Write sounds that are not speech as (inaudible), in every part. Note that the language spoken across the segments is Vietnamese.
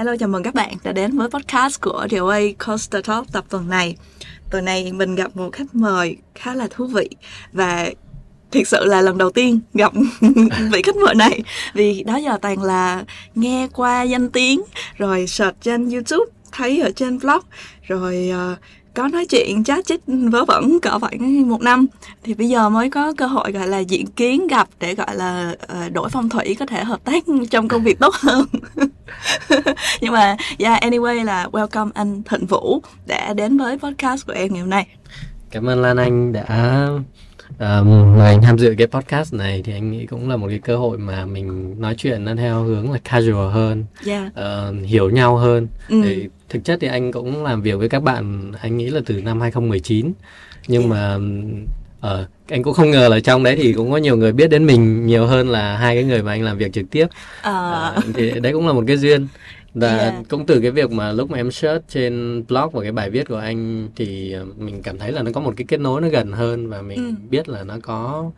Hello, chào mừng các bạn đã đến với podcast của DOA Coaster Talk tập tuần này. Tuần này mình gặp một khách mời khá là thú vị và thực sự là lần đầu tiên gặp (laughs) vị khách mời này vì đó giờ toàn là nghe qua danh tiếng rồi search trên YouTube thấy ở trên blog rồi uh, có nói chuyện chat chít vớ vẩn cỡ khoảng một năm, thì bây giờ mới có cơ hội, gọi là diện kiến gặp để, gọi là ờ, đổi phong thủy có thể hợp tác trong công việc tốt hơn. (laughs) Nhưng mà, yeah, anyway là welcome anh Thịnh Vũ đã đến với podcast của em ngày hôm nay. Cảm ơn Lan Anh đã um, mời anh tham dự cái podcast này thì anh nghĩ cũng là một cái cơ hội mà mình nói chuyện nó theo hướng là casual hơn yeah. uh, hiểu nhau hơn ừ. thì thực chất thì anh cũng làm việc với các bạn anh nghĩ là từ năm 2019 nhưng yeah. mà uh, anh cũng không ngờ là trong đấy thì cũng có nhiều người biết đến mình nhiều hơn là hai cái người mà anh làm việc trực tiếp uh. Uh, thì đấy cũng là một cái duyên và yeah. cũng từ cái việc mà lúc mà em search trên blog và cái bài viết của anh thì mình cảm thấy là nó có một cái kết nối nó gần hơn và mình ừ. biết là nó có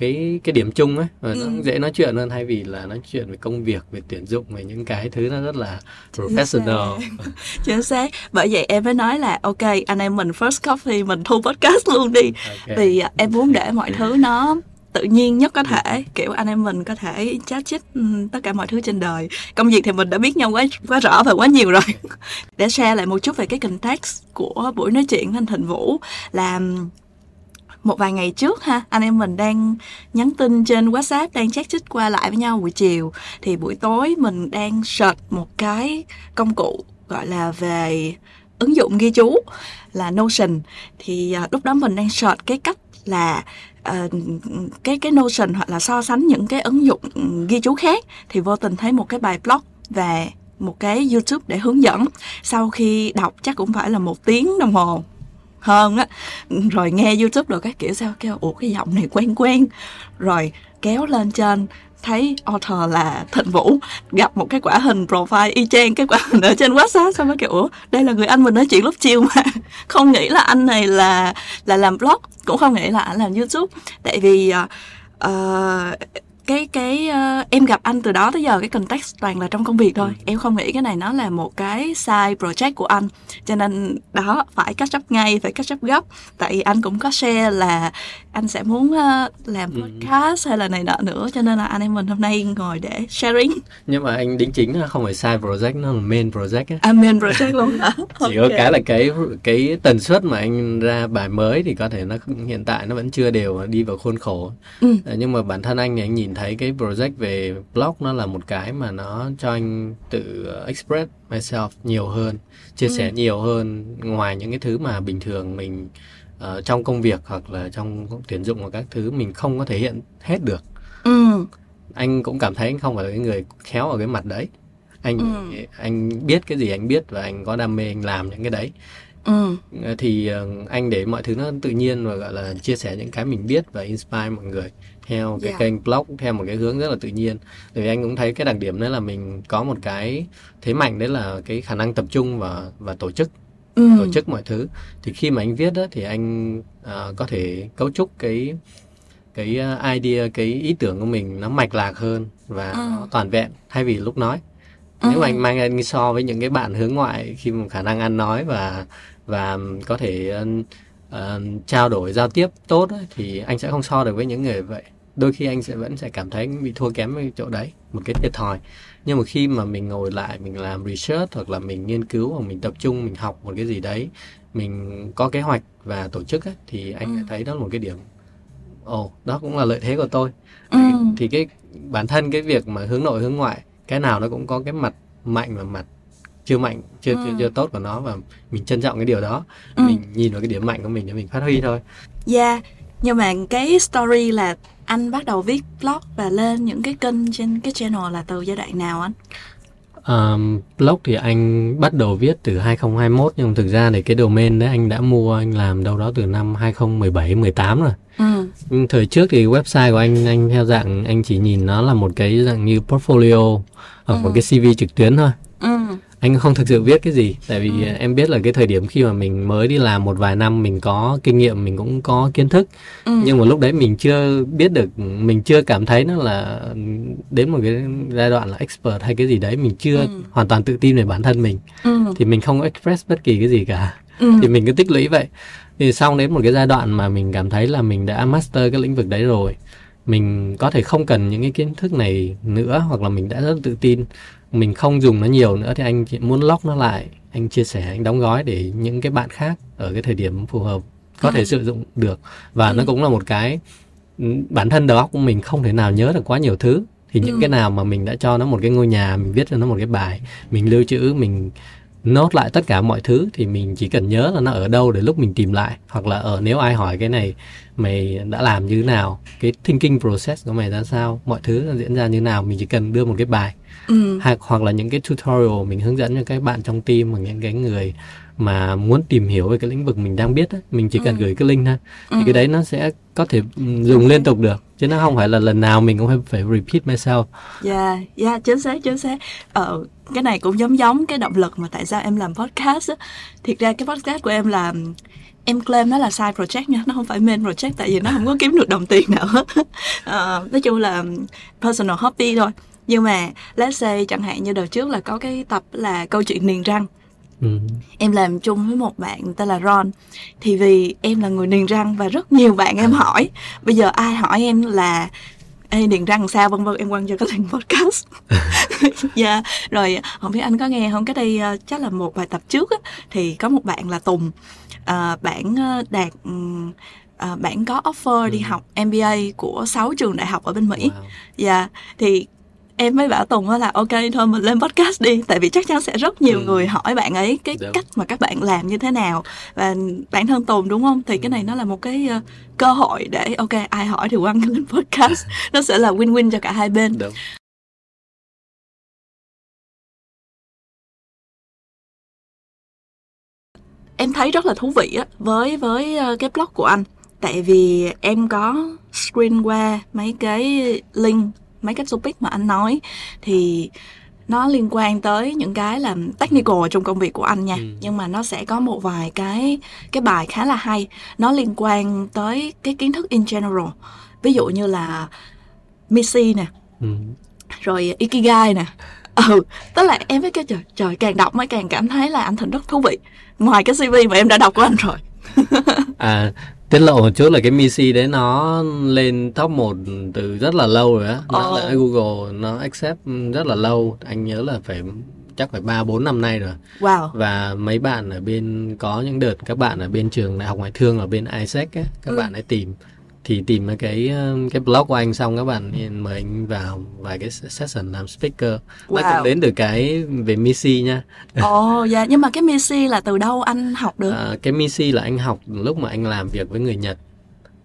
cái cái điểm chung ấy và ừ. nó dễ nói chuyện hơn thay vì là nói chuyện về công việc về tuyển dụng về những cái thứ nó rất là professional (laughs) chính xác bởi vậy em mới nói là ok anh em mình first coffee mình thu podcast (laughs) luôn đi okay. vì à, em muốn để mọi thứ nó tự nhiên nhất có thể. Kiểu anh em mình có thể chat chít ừ, tất cả mọi thứ trên đời. Công việc thì mình đã biết nhau quá quá rõ và quá nhiều rồi. (laughs) Để share lại một chút về cái context của buổi nói chuyện với anh Thịnh Vũ. Là ừ, một vài ngày trước ha, anh em mình đang nhắn tin trên whatsapp, đang chat chít qua lại với nhau buổi chiều. Thì buổi tối mình đang search một cái công cụ gọi là về ứng dụng ghi chú là Notion. Thì à, lúc đó mình đang search cái cách là uh, cái cái Notion hoặc là so sánh những cái ứng dụng ghi chú khác thì vô tình thấy một cái bài blog về một cái YouTube để hướng dẫn. Sau khi đọc chắc cũng phải là một tiếng đồng hồ hơn á. Rồi nghe youtube rồi các kiểu sao kêu ủa cái giọng này quen quen. Rồi kéo lên trên thấy author là Thịnh Vũ gặp một cái quả hình profile y chang cái quả hình ở trên WhatsApp xong mới kiểu ủa đây là người anh mình nói chuyện lúc chiều mà. (laughs) Không nghĩ là anh này là là làm blog cũng không nghĩ là anh làm YouTube. Tại vì uh, cái cái uh, em gặp anh từ đó tới giờ cái context toàn là trong công việc thôi ừ. em không nghĩ cái này nó là một cái side project của anh cho nên đó phải catch up ngay phải catch up gấp tại anh cũng có share là anh sẽ muốn uh, làm ừ. podcast ừ. hay là này nọ nữa cho nên là anh em mình hôm nay ngồi để sharing nhưng mà anh đính chính là không phải side project nó là main project á à main project luôn hả (laughs) chỉ okay. có cái là cái cái tần suất mà anh ra bài mới thì có thể nó hiện tại nó vẫn chưa đều đi vào khuôn khổ ừ. À, nhưng mà bản thân anh thì anh nhìn thấy cái project về blog nó là một cái mà nó cho anh tự express myself nhiều hơn chia ừ. sẻ nhiều hơn ngoài những cái thứ mà bình thường mình uh, trong công việc hoặc là trong tuyển dụng hoặc các thứ mình không có thể hiện hết được ừ. anh cũng cảm thấy anh không phải là cái người khéo ở cái mặt đấy anh ừ. anh biết cái gì anh biết và anh có đam mê anh làm những cái đấy ừ. Ờ, thì uh, anh để mọi thứ nó tự nhiên và gọi là chia sẻ những cái mình biết và inspire mọi người theo cái yeah. Dạ. kênh blog theo một cái hướng rất là tự nhiên bởi vì anh cũng thấy cái đặc điểm đấy là mình có một cái thế mạnh đấy là cái khả năng tập trung và và tổ chức ừ. tổ chức mọi thứ thì khi mà anh viết đó thì anh uh, có thể cấu trúc cái cái idea cái ý tưởng của mình nó mạch lạc hơn và ừ. nó toàn vẹn thay vì lúc nói ừ. nếu mà anh mang anh so với những cái bạn hướng ngoại khi mà khả năng ăn nói và và có thể uh, trao đổi giao tiếp tốt ấy, thì anh sẽ không so được với những người vậy đôi khi anh sẽ vẫn sẽ cảm thấy bị thua kém ở chỗ đấy một cái thiệt thòi nhưng mà khi mà mình ngồi lại mình làm research hoặc là mình nghiên cứu hoặc mình tập trung mình học một cái gì đấy mình có kế hoạch và tổ chức ấy, thì anh ừ. thấy đó là một cái điểm ồ oh, đó cũng là lợi thế của tôi ừ. thì, thì cái bản thân cái việc mà hướng nội hướng ngoại cái nào nó cũng có cái mặt mạnh và mặt chưa mạnh chưa, ừ. chưa chưa tốt của nó và mình trân trọng cái điều đó ừ. mình nhìn vào cái điểm mạnh của mình để mình phát huy thôi. Dạ, yeah. nhưng mà cái story là anh bắt đầu viết blog và lên những cái kênh trên cái channel là từ giai đoạn nào anh? Um, blog thì anh bắt đầu viết từ 2021 nhưng thực ra thì cái domain đấy anh đã mua anh làm đâu đó từ năm 2017 18 rồi. Ừ. Thời trước thì website của anh anh theo dạng anh chỉ nhìn nó là một cái dạng như portfolio hoặc ừ. một cái CV trực tuyến thôi. Ừ. anh không thực sự biết cái gì tại vì ừ. em biết là cái thời điểm khi mà mình mới đi làm một vài năm mình có kinh nghiệm mình cũng có kiến thức ừ. nhưng mà lúc đấy mình chưa biết được mình chưa cảm thấy nó là đến một cái giai đoạn là expert hay cái gì đấy mình chưa ừ. hoàn toàn tự tin về bản thân mình ừ. thì mình không express bất kỳ cái gì cả ừ. thì mình cứ tích lũy vậy thì xong đến một cái giai đoạn mà mình cảm thấy là mình đã master cái lĩnh vực đấy rồi mình có thể không cần những cái kiến thức này nữa hoặc là mình đã rất tự tin mình không dùng nó nhiều nữa thì anh muốn lock nó lại anh chia sẻ anh đóng gói để những cái bạn khác ở cái thời điểm phù hợp có ừ. thể sử dụng được và ừ. nó cũng là một cái ừ, bản thân đầu óc của mình không thể nào nhớ được quá nhiều thứ thì những ừ. cái nào mà mình đã cho nó một cái ngôi nhà mình viết cho nó một cái bài mình lưu trữ mình nốt lại tất cả mọi thứ thì mình chỉ cần nhớ là nó ở đâu để lúc mình tìm lại hoặc là ở nếu ai hỏi cái này mày đã làm như thế nào cái thinking process của mày ra sao mọi thứ nó diễn ra như nào mình chỉ cần đưa một cái bài ừ. hoặc hoặc là những cái tutorial mình hướng dẫn cho các bạn trong team hoặc những cái người mà muốn tìm hiểu về cái lĩnh vực mình đang biết ấy, mình chỉ cần ừ. gửi cái link thôi thì ừ. cái đấy nó sẽ có thể dùng liên tục được chứ nó không phải là lần nào mình cũng phải phải repeat myself. Dạ, yeah, dạ yeah, chính xác chính xác. Ờ cái này cũng giống giống cái động lực mà tại sao em làm podcast á. Thiệt ra cái podcast của em là em claim nó là side project nha nó không phải main project tại vì nó không có kiếm được đồng tiền nào hết uh, nói chung là personal hobby thôi nhưng mà let's say chẳng hạn như đợt trước là có cái tập là câu chuyện niềng răng Ừ. em làm chung với một bạn tên là Ron thì vì em là người niềng răng và rất nhiều bạn em hỏi bây giờ ai hỏi em là Ê, niềng răng sao vân vân em quăng cho cái link podcast (laughs) dạ yeah. rồi không biết anh có nghe không cái đây uh, chắc là một vài tập trước á, thì có một bạn là tùng uh, bạn uh, đạt um, uh, bạn có offer ừ. đi học MBA của 6 trường đại học ở bên Mỹ. Wow. Dạ, yeah. thì em mới bảo Tùng là ok thôi mình lên podcast đi tại vì chắc chắn sẽ rất nhiều ừ. người hỏi bạn ấy cái Đúng. cách mà các bạn làm như thế nào và bản thân Tùng đúng không thì ừ. cái này nó là một cái uh, cơ hội để ok ai hỏi thì quăng lên podcast (laughs) nó sẽ là win-win cho cả hai bên Đúng. em thấy rất là thú vị á với với ờ, cái blog của anh tại vì em có screen qua mấy cái link mấy cái topic mà anh nói thì nó liên quan tới những cái làm technical trong công việc của anh nha. Ừ. nhưng mà nó sẽ có một vài cái cái bài khá là hay. Nó liên quan tới cái kiến thức in general. Ví dụ như là Missy nè. Ừ. rồi Ikigai nè. Ừ tức là em với cái trời trời càng đọc mới càng cảm thấy là anh Thịnh rất thú vị. Ngoài cái CV mà em đã đọc của anh rồi. À tiết lộ một chút là cái Missy đấy nó lên top 1 từ rất là lâu rồi á nó oh. Google nó accept rất là lâu anh nhớ là phải chắc phải ba bốn năm nay rồi. Wow. Và mấy bạn ở bên có những đợt các bạn ở bên trường đại học ngoại thương ở bên ISEC ấy, các ừ. bạn ấy tìm thì tìm cái cái blog của anh xong các bạn mời anh vào vài cái session làm speaker wow. nó cũng đến từ cái về Missy nha ồ oh, dạ nhưng mà cái Missy là từ đâu anh học được à, cái Missy là anh học lúc mà anh làm việc với người Nhật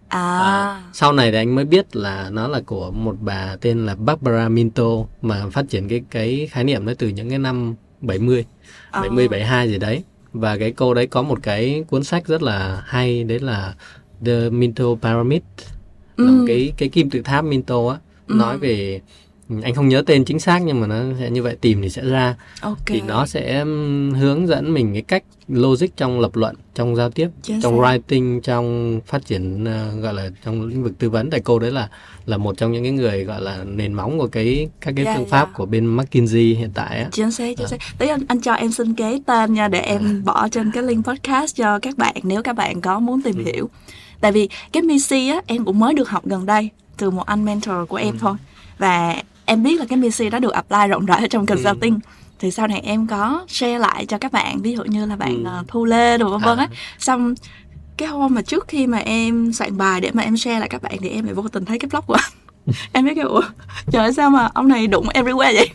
À. à. Sau này thì anh mới biết là nó là của một bà tên là Barbara Minto mà phát triển cái cái khái niệm nó từ những cái năm 70, à. 70 72 gì đấy. Và cái cô đấy có một cái cuốn sách rất là hay đấy là The Minto Pyramid ừ. là cái cái kim tự tháp Minto á ừ. nói về anh không nhớ tên chính xác nhưng mà nó sẽ như vậy tìm thì sẽ ra okay. thì nó sẽ hướng dẫn mình cái cách logic trong lập luận trong giao tiếp Chính trong xác. writing trong phát triển uh, gọi là trong lĩnh vực tư vấn tại cô đấy là là một trong những cái người gọi là nền móng của cái các cái yeah, phương pháp yeah. của bên McKinsey hiện tại á chính xác chính à. xác đấy anh, anh cho em xin cái tên nha để em à. bỏ trên cái link podcast cho các bạn nếu các bạn có muốn tìm ừ. hiểu tại vì cái Missy á em cũng mới được học gần đây từ một anh mentor của em ừ. thôi và em biết là cái Missy đã được apply rộng rãi ở trong consulting ừ. thì sau này em có share lại cho các bạn ví dụ như là bạn ừ. uh, thu lê đồ vân vân á à. xong cái hôm mà trước khi mà em soạn bài để mà em share lại các bạn thì em lại vô tình thấy cái blog của anh (laughs) em biết cái ủa trời sao mà ông này đụng everywhere vậy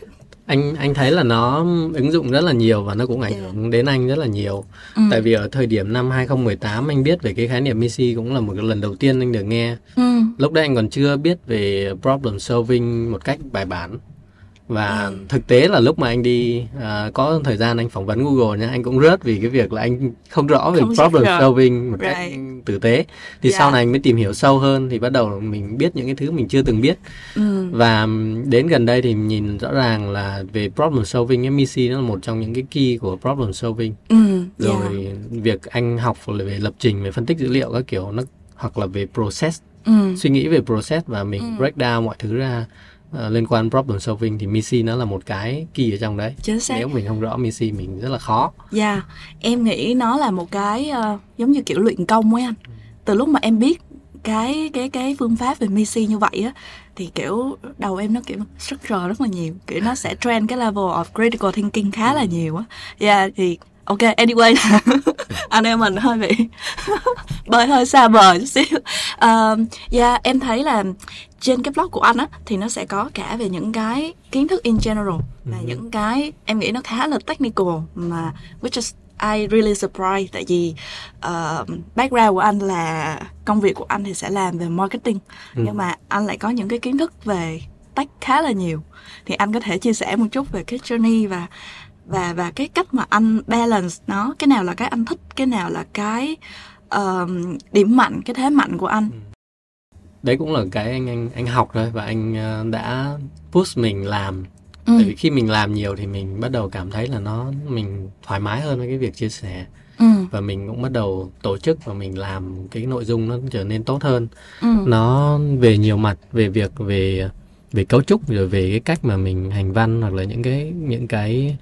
anh anh thấy là nó ứng dụng rất là nhiều và nó cũng ảnh hưởng đến anh rất là nhiều. Ừ. Tại vì ở thời điểm năm 2018 anh biết về cái khái niệm Missy cũng là một cái lần đầu tiên anh được nghe. Ừ. Lúc đấy anh còn chưa biết về problem solving một cách bài bản và ừ. thực tế là lúc mà anh đi uh, có thời gian anh phỏng vấn Google nha anh cũng rớt vì cái việc là anh không rõ về không problem solving một right. cách tử tế thì yeah. sau này anh mới tìm hiểu sâu hơn thì bắt đầu mình biết những cái thứ mình chưa từng biết ừ. và đến gần đây thì nhìn rõ ràng là về problem solving MIC nó là một trong những cái key của problem solving ừ. rồi yeah. việc anh học về lập trình về phân tích dữ liệu các kiểu nó hoặc là về process ừ. suy nghĩ về process và mình ừ. break down mọi thứ ra uh, liên quan problem solving thì Missy nó là một cái key ở trong đấy. Chính xác. Nếu mình không rõ Missy mình rất là khó. Dạ yeah. em nghĩ nó là một cái uh, giống như kiểu luyện công ấy anh. Từ lúc mà em biết cái cái cái phương pháp về Missy như vậy á thì kiểu đầu em nó kiểu structure rất là nhiều. Kiểu nó sẽ train cái level of critical thinking khá là nhiều á. Yeah thì ok anyway (laughs) anh em mình hơi bị (laughs) bơi hơi xa bờ chút xíu uh, yeah, em thấy là trên cái blog của anh á thì nó sẽ có cả về những cái kiến thức in general và ừ. những cái em nghĩ nó khá là technical mà which is I really surprised tại vì uh, background của anh là công việc của anh thì sẽ làm về marketing ừ. nhưng mà anh lại có những cái kiến thức về tech khá là nhiều thì anh có thể chia sẻ một chút về cái journey và và và cái cách mà anh balance nó cái nào là cái anh thích cái nào là cái uh, điểm mạnh cái thế mạnh của anh ừ. đấy cũng là cái anh anh anh học rồi và anh uh, đã push mình làm ừ. tại vì khi mình làm nhiều thì mình bắt đầu cảm thấy là nó mình thoải mái hơn với cái việc chia sẻ ừ. và mình cũng bắt đầu tổ chức và mình làm cái nội dung nó trở nên tốt hơn ừ. nó về nhiều mặt về việc về về cấu trúc rồi về cái cách mà mình hành văn hoặc là những cái những cái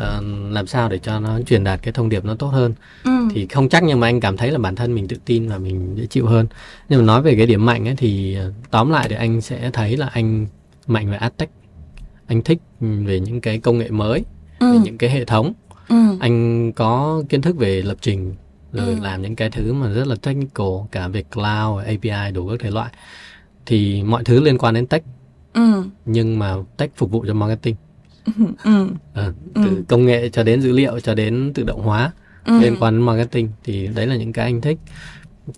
uh, làm sao để cho nó truyền đạt cái thông điệp nó tốt hơn ừ. thì không chắc nhưng mà anh cảm thấy là bản thân mình tự tin và mình dễ chịu hơn nhưng mà nói về cái điểm mạnh ấy thì ờ, tóm lại thì anh sẽ thấy là anh mạnh về adtech anh thích về những cái công nghệ mới ừ. về những cái hệ thống ừ. anh có kiến thức về lập trình rồi ừ. làm những cái thứ mà rất là technical cả về cloud API đủ các thể loại thì mọi thứ liên quan đến tech ừ. nhưng mà tech phục vụ cho marketing (laughs) ừ. à, từ ừ. công nghệ cho đến dữ liệu cho đến tự động hóa ừ. liên quan đến marketing thì đấy là những cái anh thích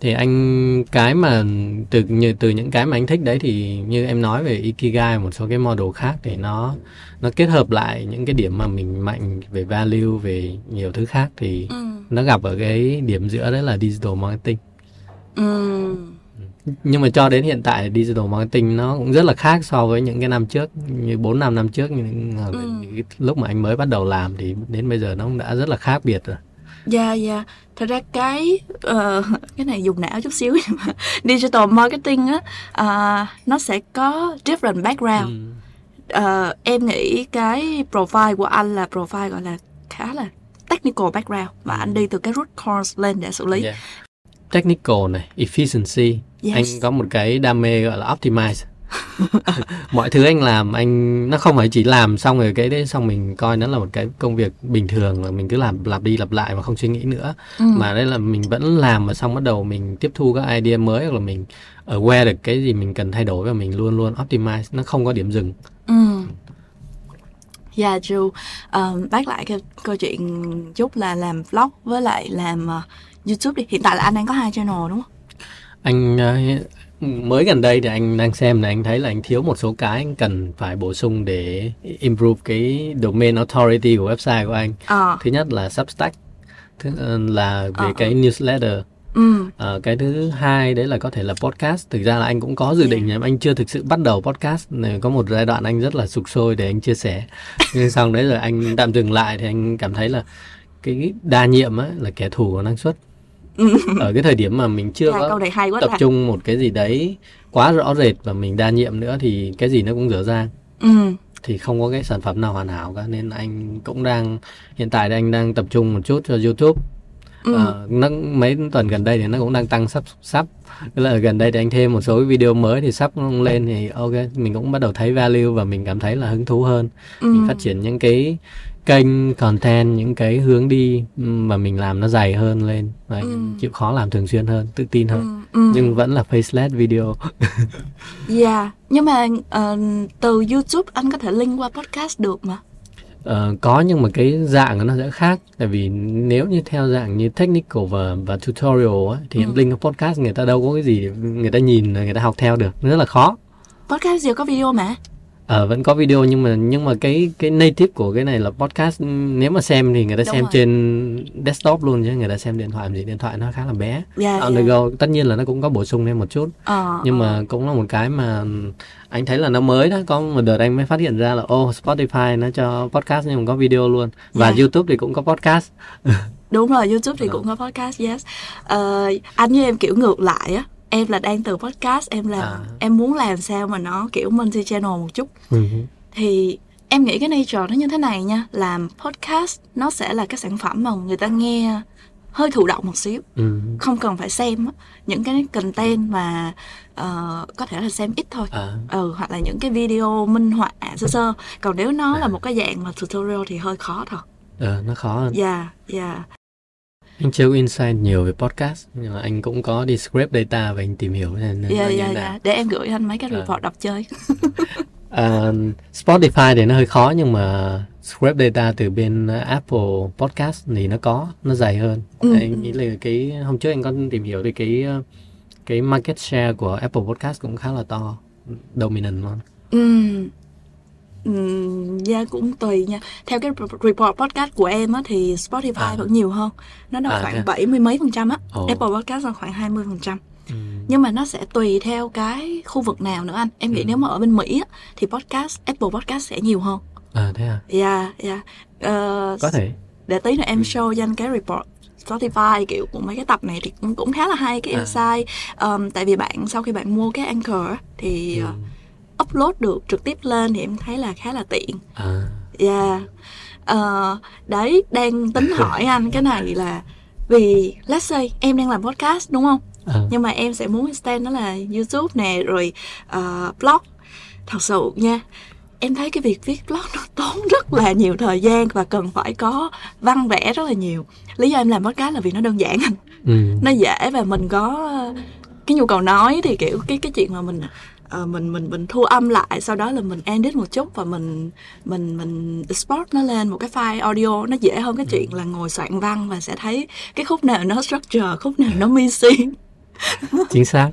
thì anh cái mà từ như từ những cái mà anh thích đấy thì như em nói về ikigai một số cái model khác thì nó nó kết hợp lại những cái điểm mà mình mạnh về value về nhiều thứ khác thì ừ. nó gặp ở cái điểm giữa đấy là digital marketing ừ nhưng mà cho đến hiện tại digital marketing nó cũng rất là khác so với những cái năm trước như 4 năm năm trước những, ừ. lúc mà anh mới bắt đầu làm thì đến bây giờ nó cũng đã rất là khác biệt rồi. Dạ yeah, dạ. Yeah. Thật ra cái uh, (laughs) cái này dùng não chút xíu (laughs) nhưng mà digital marketing á uh, nó sẽ có different background. Ừ. Uh, em nghĩ cái profile của anh là profile gọi là khá là technical background và anh đi từ cái root cause lên để xử lý. Yeah technical này efficiency yes. anh có một cái đam mê gọi là optimize (laughs) mọi thứ anh làm anh nó không phải chỉ làm xong rồi cái đấy xong mình coi nó là một cái công việc bình thường là mình cứ làm lặp đi lặp lại mà không suy nghĩ nữa ừ. mà đây là mình vẫn làm và xong bắt đầu mình tiếp thu các idea mới hoặc là mình aware được cái gì mình cần thay đổi và mình luôn luôn optimize nó không có điểm dừng ừ. Yeah, Ju, um, bác lại cái câu chuyện chút là làm vlog với lại làm uh, YouTube đi. Hiện tại là anh đang có hai channel đúng không? Anh uh, mới gần đây thì anh đang xem là anh thấy là anh thiếu một số cái anh cần phải bổ sung để improve cái domain authority của website của anh. À. thứ nhất là Substack thứ ờ, là về à, cái ừ. newsletter. Ừ. À, cái thứ hai đấy là có thể là podcast. Thực ra là anh cũng có dự định nhưng anh chưa thực sự bắt đầu podcast. Này có một giai đoạn anh rất là sục sôi để anh chia sẻ. (laughs) Nhưng xong đấy rồi anh tạm dừng lại thì anh cảm thấy là cái đa nhiệm á là kẻ thù của năng suất ở cái thời điểm mà mình chưa dạ, có tập là. trung một cái gì đấy quá rõ rệt và mình đa nhiệm nữa thì cái gì nó cũng dở dang ừ. thì không có cái sản phẩm nào hoàn hảo cả nên anh cũng đang hiện tại anh đang tập trung một chút cho YouTube ừ. à, nó mấy tuần gần đây thì nó cũng đang tăng sắp sắp là gần đây thì anh thêm một số video mới thì sắp lên thì ok mình cũng bắt đầu thấy value và mình cảm thấy là hứng thú hơn ừ. mình phát triển những cái kênh content những cái hướng đi mà mình làm nó dày hơn lên và ừ. chịu khó làm thường xuyên hơn tự tin hơn ừ. Ừ. nhưng vẫn là faceless video (laughs) yeah nhưng mà uh, từ youtube anh có thể link qua podcast được mà Uh, có nhưng mà cái dạng nó sẽ khác tại vì nếu như theo dạng như technical và và tutorial ấy, thì ừ. link podcast người ta đâu có cái gì người ta nhìn người ta học theo được rất là khó podcast gì có video mà Ờ vẫn có video nhưng mà nhưng mà cái cái native của cái này là podcast nếu mà xem thì người ta Đúng xem rồi. trên desktop luôn chứ người ta xem điện thoại làm gì điện thoại nó khá là bé. yeah, On the yeah. go tất nhiên là nó cũng có bổ sung thêm một chút Ờ, nhưng ờ. mà cũng là một cái mà anh thấy là nó mới đó có một đợt anh mới phát hiện ra là ô Spotify nó cho podcast nhưng mà có video luôn và Yeah. YouTube thì cũng có podcast (laughs) đúng rồi youtube thì Ờ. cũng có podcast yes Ờ, anh với em kiểu ngược lại á em là đang từ podcast em làm À. em muốn làm sao mà nó kiểu multi channel một chút Ừ. thì em nghĩ cái nature nó như thế này nha làm podcast nó sẽ là cái sản phẩm mà người ta nghe hơi thụ động một xíu Ừ. không cần phải xem những cái content mà ờ, có thể là xem ít thôi À, ừ hoặc là những cái video minh họa sơ sơ còn nếu nó À. là một cái dạng mà tutorial thì hơi khó thôi ờ, nó khó hơn dạ dạ anh chưa insight nhiều về podcast nhưng mà anh cũng có đi scrape data và anh tìm hiểu nên thế dạ nào. để em gửi anh mấy cái À. report đọc chơi À, (laughs) Spotify thì nó hơi khó nhưng mà scrape data từ bên uh, Apple Podcast thì nó có nó dày hơn Ừ, anh nghĩ là cái hôm trước anh có tìm hiểu thì cái uh, cái market share của Apple Podcast cũng khá là to dominant luôn Ừm. Dạ cũng tùy nha theo cái report podcast của em á thì Spotify À. vẫn nhiều hơn nó đâu À, khoảng à? bảy mươi mấy phần trăm á Ồ. Apple podcast là khoảng 20 phần trăm ừ. nhưng mà nó sẽ tùy theo cái khu vực nào nữa anh em nghĩ Ừ. nếu mà ở bên Mỹ á, thì podcast Apple podcast sẽ nhiều hơn à thế à dạ dạ Ờ, có thể để tí nữa em Ừ. show cho anh cái report Spotify kiểu của mấy cái tập này thì cũng, cũng khá là hay cái À. insight um, tại vì bạn sau khi bạn mua cái Anchor á, thì ừ. uh, upload được trực tiếp lên thì em thấy là khá là tiện. À. Dạ. Ờ, đấy đang tính (laughs) hỏi anh cái này là vì let's say em đang làm podcast đúng không? À, nhưng mà em sẽ muốn extend đó là YouTube nè rồi uh, blog. Thật sự nha em thấy cái việc viết blog nó tốn rất là nhiều thời gian và cần phải có văn vẽ rất là nhiều. Lý do em làm podcast là vì nó đơn giản anh. Ừ. nó dễ và mình có ờ, cái nhu cầu nói thì kiểu cái cái chuyện mà mình ờ, mình mình mình thu âm lại sau đó là mình edit một chút và mình mình mình export nó lên một cái file audio. Nó dễ hơn cái chuyện là ngồi soạn văn và sẽ thấy cái khúc nào nó structure khúc nào nó missing (laughs) chính xác.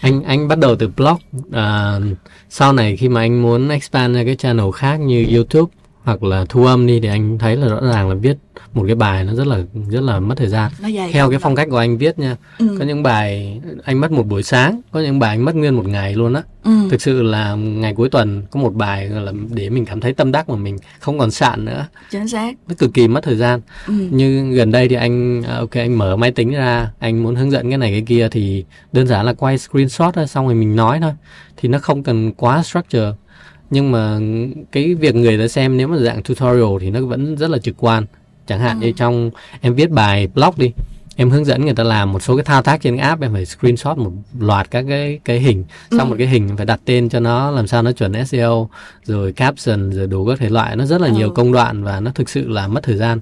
Anh anh bắt đầu từ blog à, sau này khi mà anh muốn expand ra cái channel khác như YouTube hoặc là thu âm đi thì anh thấy là rõ ràng là viết một cái bài nó rất là rất là mất thời gian. Theo cái phong cách của anh viết nha ừ. có những bài anh mất một buổi sáng có những bài anh mất nguyên một ngày luôn á. Ừ. thực sự là ngày cuối tuần có một bài là để mình cảm thấy tâm đắc mà mình không còn sạn nữa. Chính xác. Nó cực kỳ mất thời gian. Ừ. như gần đây thì anh à, ok anh mở máy tính ra anh muốn hướng dẫn cái này cái kia thì đơn giản là quay screenshot thôi xong rồi mình nói thôi. Thì nó không cần quá structure nhưng mà cái việc người ta xem nếu mà dạng tutorial thì nó vẫn rất là trực quan chẳng hạn Ừ. như trong em viết bài blog đi em hướng dẫn người ta làm một số cái thao tác trên app em phải screenshot một loạt các cái cái hình xong Ừ. một cái hình phải đặt tên cho nó làm sao nó chuẩn SEO rồi caption rồi đủ các thể loại nó rất là nhiều Ừ. công đoạn và nó thực sự là mất thời gian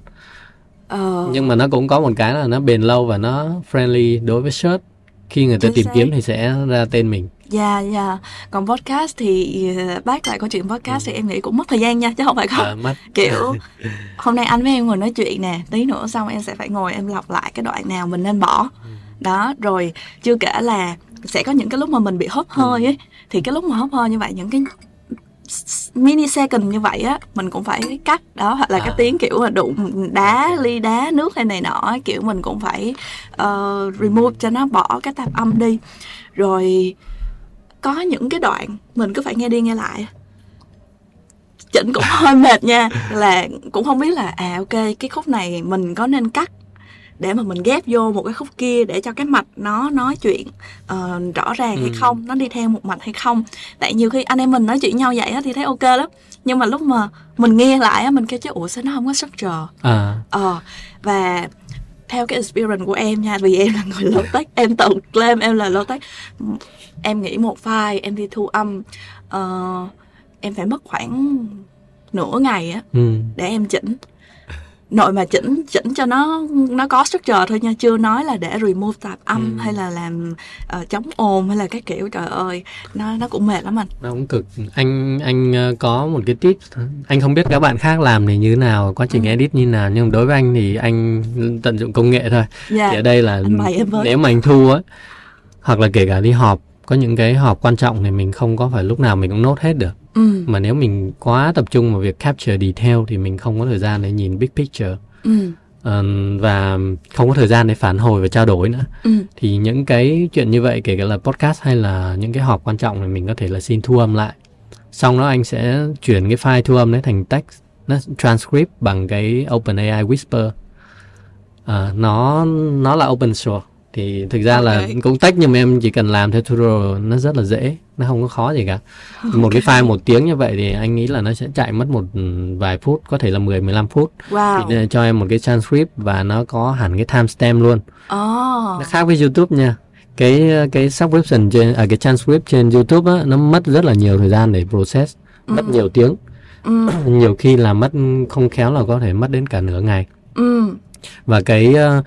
ờ, nhưng mà nó cũng có một cái là nó bền lâu và nó friendly đối với search khi người ta Chính tìm xác. kiếm thì sẽ ra tên mình dạ dạ. Còn podcast thì ờ, bác lại câu chuyện podcast thì em nghĩ cũng mất thời gian nha chứ không phải không à, mất. (laughs) kiểu (laughs) hôm nay anh với em ngồi nói chuyện nè tí nữa xong em sẽ phải ngồi em lọc lại cái đoạn nào mình nên bỏ. Đó rồi chưa kể là sẽ có những cái lúc mà mình bị hớp hơi ấy thì cái lúc mà hớp hơi như vậy những cái mini second như vậy á mình cũng phải cắt đó hoặc là cái À. tiếng kiểu là đụng đá ly đá nước hay này nọ kiểu mình cũng phải ờ, remove cho nó bỏ cái tạp âm đi. Rồi có những cái đoạn mình cứ phải nghe đi nghe lại. Chỉnh cũng hơi mệt nha là cũng không biết là à ok cái khúc này mình có nên cắt để mà mình ghép vô một cái khúc kia để cho cái mạch nó nói chuyện ờ, rõ ràng hay Ừ. không nó đi theo một mạch hay không. Tại nhiều khi anh em mình nói chuyện nhau vậy á thì thấy ok lắm nhưng mà lúc mà mình nghe lại á mình kêu chứ ủa sao nó không có structure? À. Ờ và theo cái experience của em nha vì em là người low tech em tự claim em là low tech em nghĩ một file em đi thu âm ờ, em phải mất khoảng nửa ngày á ừ. để em chỉnh nội mà chỉnh chỉnh cho nó nó có structure thôi nha chưa nói là để remove tạp âm Ừ. hay là làm ờ, chống ồn hay là cái kiểu. Trời ơi nó nó cũng mệt lắm anh. Nó cũng cực. Anh anh ờ, có một cái tip. Anh không biết các bạn khác làm thì như thế nào quá trình Ừ. edit như nào nhưng đối với anh thì anh tận dụng công nghệ thôi. Dạ thì ở đây là nếu mà anh thu á hoặc là kể cả đi họp có những cái họp quan trọng thì mình không có phải lúc nào mình cũng nốt hết được ừ. mà nếu mình quá tập trung vào việc capture detail thì mình không có thời gian để nhìn big picture Ừ. Ờ, và không có thời gian để phản hồi và trao đổi nữa Ừ. thì những cái chuyện như vậy kể cả là podcast hay là những cái họp quan trọng thì mình có thể là xin thu âm lại xong đó anh sẽ chuyển cái file thu âm đấy thành text nó transcript bằng cái OpenAI Whisper à, nó nó là open source thì thực ra là Ok. cũng tách nhưng mà em chỉ cần làm theo tutorial nó rất là dễ nó không có khó gì cả một cái file một tiếng như vậy thì anh nghĩ là nó sẽ chạy mất một ừ, vài phút có thể là 10 15 phút Wow. thì cho em một cái transcript và nó có hẳn cái timestamp luôn Ồ. nó khác với YouTube nha cái cái subscription trên à, cái transcript trên YouTube á nó mất rất là nhiều thời gian để process mất nhiều tiếng Ừ. (clears throat) nhiều khi là mất không khéo là có thể mất đến cả nửa ngày Ừ. và cái ờ,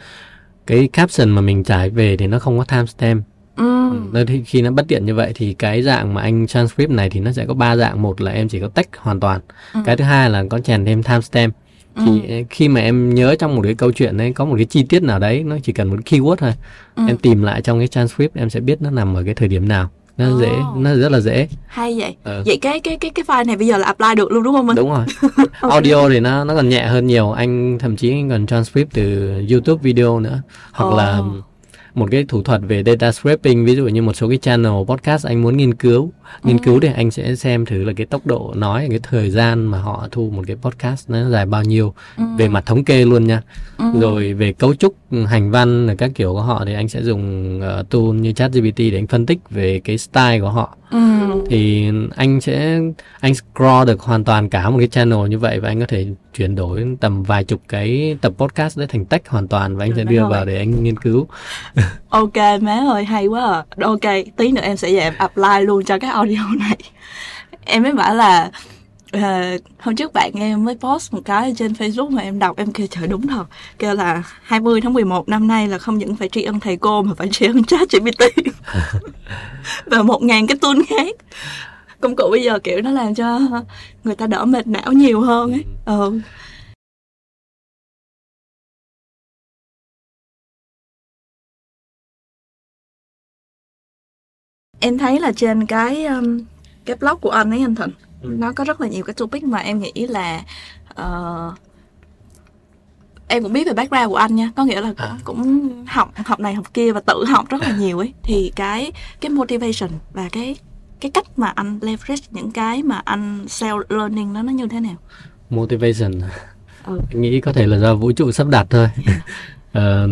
cái caption mà mình trải về thì nó không có timestamp. Ừ. Nên khi nó bất tiện như vậy thì cái dạng mà anh transcript này thì nó sẽ có ba dạng. Một là em chỉ có text hoàn toàn. Ừ. cái thứ hai là có chèn thêm timestamp. Thì ờ, khi mà em nhớ trong một cái câu chuyện đấy có một cái chi tiết nào đấy nó chỉ cần một keyword thôi. Ừ. em tìm lại trong cái transcript em sẽ biết nó nằm ở cái thời điểm nào nó Ồ. dễ nó rất là dễ Hay vậy. Ờ. Vậy cái cái cái cái file này bây giờ là apply được luôn đúng không Minh? đúng rồi (laughs) audio thì nó nó còn nhẹ hơn nhiều anh thậm chí anh còn transcript từ YouTube video nữa hoặc Ồ. là một cái thủ thuật về data scraping ví dụ như một số cái channel podcast anh muốn nghiên cứu nghiên Ừ. cứu thì anh sẽ xem thử là cái tốc độ nói cái thời gian mà họ thu một cái podcast nó dài bao nhiêu Ừ. về mặt thống kê luôn nha Ừ. rồi về cấu trúc hành văn rồi các kiểu của họ thì anh sẽ dùng uh, tool như ChatGPT để anh phân tích về cái style của họ Ừ. thì anh sẽ anh scroll được hoàn toàn cả một cái channel như vậy và anh có thể chuyển đổi tầm vài chục cái tập podcast đấy thành text hoàn toàn và anh Được sẽ đưa rồi. vào để anh nghiên cứu (laughs) Ok má ơi hay quá à. Ok tí nữa em sẽ về em apply luôn cho cái audio này. Em mới bảo là ờ, hôm trước bạn em mới post một cái trên Facebook mà em đọc em kêu trời đúng thật. Kêu là 20 tháng 11 năm nay là không những phải tri ân thầy cô mà phải tri ân (laughs) chat GPT (laughs) và một ngàn cái tool khác. Công cụ bây giờ kiểu nó làm cho người ta đỡ mệt não nhiều hơn ấy. Ừ. em thấy là trên cái um, cái blog của anh ấy anh Thịnh Ừ. nó có rất là nhiều cái topic mà em nghĩ là ờ, em cũng biết về background của anh nha có nghĩa là cũng, À. cũng học học này học kia và tự học rất là nhiều ấy thì cái cái motivation và cái cái cách mà anh leverage những cái mà anh self learning đó nó như thế nào motivation ừ. anh nghĩ có thể là do vũ trụ sắp đặt thôi (laughs) (laughs) Ờ,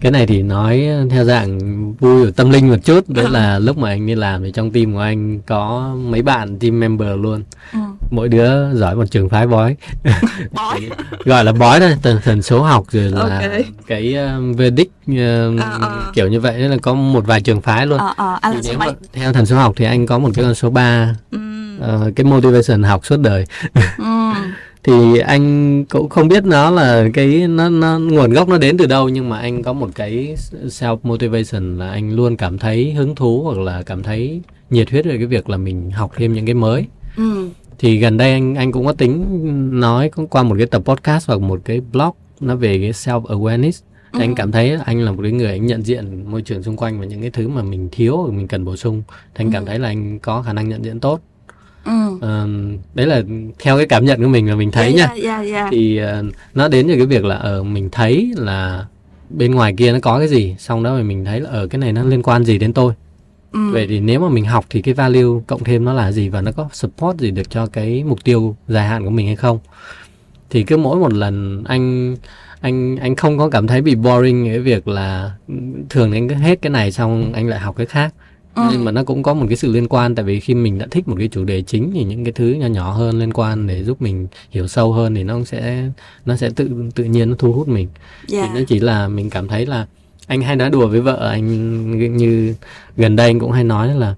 cái này thì nói theo dạng vui ở tâm linh một chút đó là lúc mà anh đi làm thì trong team của anh có mấy bạn team member luôn Ừ. mỗi đứa giỏi một trường phái bói (laughs) Bói. (laughs) gọi là bói thôi tần thần số học rồi là Ok. cái um, Vedic um, À, à. kiểu như vậy nên là có một vài trường phái luôn ờ ờ thì số nếu mà theo thần số học thì anh có một cái con số 3 ừ. ờ, cái motivation học suốt đời Ừ. (laughs) thì anh cũng không biết nó là cái nó nó nguồn gốc nó đến từ đâu nhưng mà anh có một cái self motivation là anh luôn cảm thấy hứng thú hoặc là cảm thấy nhiệt huyết về cái việc là mình học thêm những cái mới. Ừ. thì gần đây anh anh cũng có tính nói cũng qua một cái tập podcast hoặc một cái blog nó về cái self awareness. Thì anh cảm thấy anh là một cái người anh nhận diện môi trường xung quanh và những cái thứ mà mình thiếu và mình cần bổ sung. Thì anh cảm thấy là anh có khả năng nhận diện tốt Ừ. Ờ, đấy là theo cái cảm nhận của mình là mình thấy nha yeah, yeah, yeah. thì ờ, nó đến từ cái việc là ở mình thấy là bên ngoài kia nó có cái gì xong đó mình thấy là ở cái này nó liên quan gì đến tôi Ừ. vậy thì nếu mà mình học thì cái value cộng thêm nó là gì và nó có support gì được cho cái mục tiêu dài hạn của mình hay không thì cứ mỗi một lần anh anh anh không có cảm thấy bị boring cái việc là ừ, thường anh cứ hết cái này xong anh lại học cái khác Ừ. nhưng mà nó cũng có một cái sự liên quan tại vì khi mình đã thích một cái chủ đề chính thì những cái thứ nhỏ nhỏ hơn liên quan để giúp mình hiểu sâu hơn thì nó cũng sẽ nó sẽ tự tự nhiên nó thu hút mình yeah. thì nó chỉ là mình cảm thấy là anh hay nói đùa với vợ anh như gần đây anh cũng hay nói là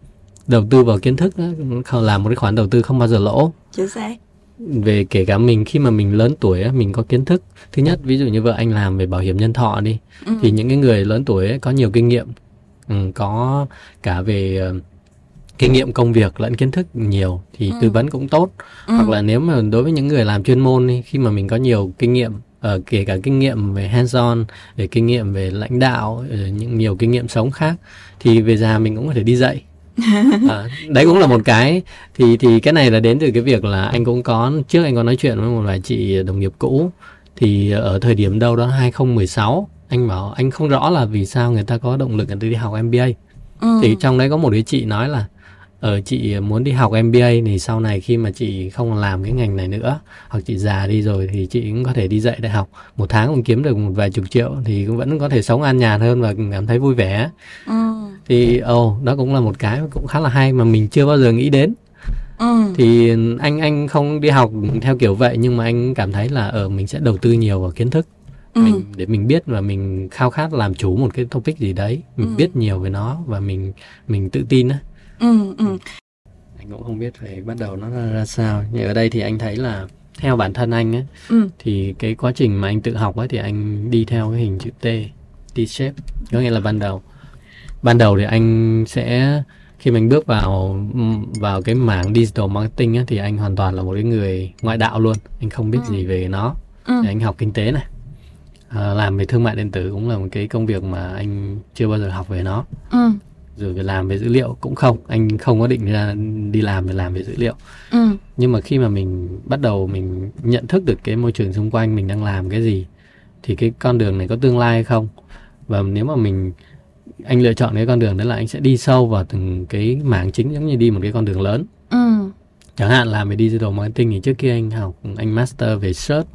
đầu tư vào kiến thức đó, không là một cái khoản đầu tư không bao giờ lỗ chính xác về kể cả mình khi mà mình lớn tuổi á, mình có kiến thức thứ nhất ví dụ như vợ anh làm về bảo hiểm nhân thọ đi ừ. thì những cái người lớn tuổi ấy có nhiều kinh nghiệm có cả về ờ, kinh nghiệm công việc lẫn kiến thức nhiều thì Ừ. tư vấn cũng tốt Ừ. hoặc là nếu mà đối với những người làm chuyên môn đi khi mà mình có nhiều kinh nghiệm ở kể cả kinh nghiệm về hands on về kinh nghiệm về lãnh đạo ờ, những nhiều kinh nghiệm sống khác thì về già mình cũng có thể đi dạy à, (laughs) đấy cũng là một cái thì thì cái này là đến từ cái việc là anh cũng có trước anh có nói chuyện với một vài chị đồng nghiệp cũ thì ở thời điểm đâu đó 2016 anh bảo anh không rõ là vì sao người ta có động lực người ta đi học MBA ừ. thì trong đấy có một cái chị nói là ở ờ, chị muốn đi học MBA thì sau này khi mà chị không làm cái ngành này nữa hoặc chị già đi rồi thì chị cũng có thể đi dạy đại học một tháng cũng kiếm được một vài chục triệu thì cũng vẫn có thể sống an nhàn hơn và cảm thấy vui vẻ ừ. thì ồ oh, đó cũng là một cái cũng khá là hay mà mình chưa bao giờ nghĩ đến ừ. thì anh anh không đi học theo kiểu vậy nhưng mà anh cảm thấy là ở ờ, mình sẽ đầu tư nhiều vào kiến thức ừ. mình để mình biết và mình khao khát làm chủ một cái topic gì đấy mình ừ. biết nhiều về nó và mình mình tự tin á ừ, ừ. anh cũng không biết phải bắt đầu nó ra, ra sao nhưng ở đây thì anh thấy là theo bản thân anh ấy ừ. thì cái quá trình mà anh tự học ấy thì anh đi theo cái hình chữ T T shape có nghĩa là ban đầu ban đầu thì anh sẽ khi mình bước vào vào cái mảng digital marketing ấy, thì anh hoàn toàn là một cái người ngoại đạo luôn anh không biết ừ. gì về nó ừ. anh học kinh tế này à, làm về thương mại điện tử cũng là một cái công việc mà anh chưa bao giờ học về nó. Ừ. Rồi về làm về dữ liệu cũng không anh không có định ra đi làm để làm về dữ liệu. Ừ. nhưng mà khi mà mình bắt đầu mình nhận thức được cái môi trường xung quanh mình đang làm cái gì thì cái con đường này có tương lai hay không? Và nếu mà mình anh lựa chọn cái con đường đó là anh sẽ đi sâu vào từng cái mảng chính giống như đi một cái con đường lớn. Ừ. chẳng hạn làm về digital marketing thì trước kia anh học anh master về search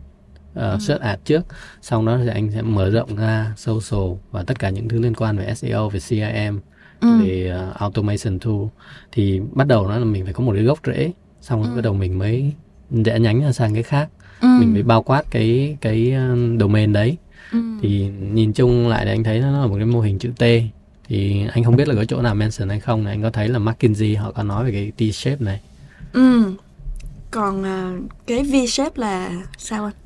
uh, search ad trước sau đó thì anh sẽ mở rộng ra social và tất cả những thứ liên quan về SEO về CRM ừ. về uh, automation tool. Thì bắt đầu nó là mình phải có một cái gốc rễ xong rồi ừ. bắt đầu mình mới rẽ nhánh sang cái khác. Ừ. mình mới bao quát cái cái domain đấy. Ừ. thì nhìn chung lại thì anh thấy nó là một cái mô hình chữ T. Thì anh không biết là có chỗ nào mention hay không này. Anh có thấy là McKinsey họ có nói về cái T shape này? Ừ. Còn uh, cái V shape là sao anh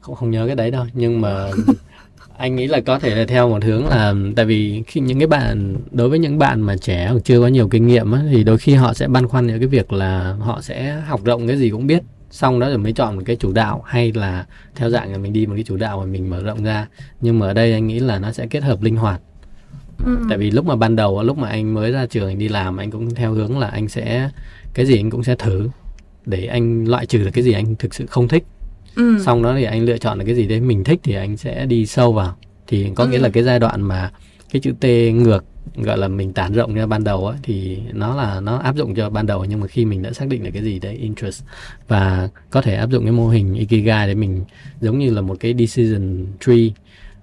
không không nhớ cái đấy đâu nhưng mà (laughs) anh nghĩ là có thể là theo một hướng là tại vì khi những cái bạn đối với những bạn mà trẻ hoặc chưa có nhiều kinh nghiệm á, thì đôi khi họ sẽ băn khoăn những cái việc là họ sẽ học rộng cái gì cũng biết xong đó rồi mới chọn một cái chủ đạo hay là theo dạng là mình đi một cái chủ đạo mà mình mở rộng ra. Nhưng mà ở đây anh nghĩ là nó sẽ kết hợp linh hoạt. Ừ. tại vì lúc mà ban đầu lúc mà anh mới ra trường anh đi làm anh cũng theo hướng là anh sẽ cái gì anh cũng sẽ thử để anh loại trừ được cái gì anh thực sự không thích ừ. xong đó thì anh lựa chọn là cái gì đấy mình thích thì anh sẽ đi sâu vào thì có ừ. nghĩa là cái giai đoạn mà cái chữ T ngược gọi là mình tản rộng ra ban đầu á thì nó là nó áp dụng cho ban đầu nhưng mà khi mình đã xác định là cái gì đấy interest và có thể áp dụng cái mô hình ikigai để mình giống như là một cái decision tree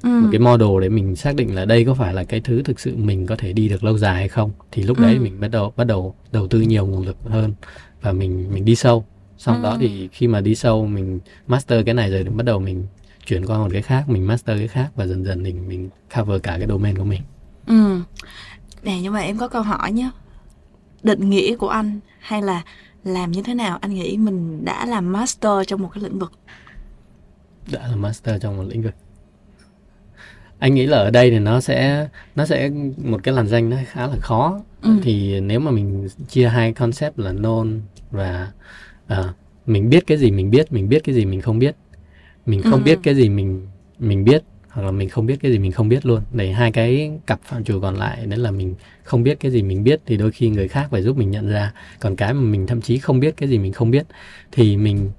ừ. một cái model để mình xác định là đây có phải là cái thứ thực sự mình có thể đi được lâu dài hay không thì lúc ừ. đấy mình bắt đầu bắt đầu đầu tư nhiều nguồn lực hơn và mình mình đi sâu xong ừ. đó thì khi mà đi sâu mình master cái này rồi thì bắt đầu mình chuyển qua một cái khác mình master cái khác và dần dần mình mình cover cả cái domain của mình. Ừ. Nè nhưng mà em có câu hỏi nhé định nghĩa của anh hay là làm như thế nào? Anh nghĩ mình đã làm master trong một cái lĩnh vực. Đã là master trong một lĩnh vực. Anh nghĩ là ở đây thì nó sẽ nó sẽ một cái làn danh nó khá là khó. Ừ. thì nếu mà mình chia hai concept là known và à, mình biết cái gì mình biết mình biết cái gì mình không biết. Mình không ừ. biết cái gì mình mình biết hoặc là mình không biết cái gì mình không biết luôn. Để hai cái cặp phạm trù còn lại đấy là mình không biết cái gì mình biết thì đôi khi người khác phải giúp mình nhận ra. Còn cái mà mình thậm chí không biết cái gì mình không biết thì mình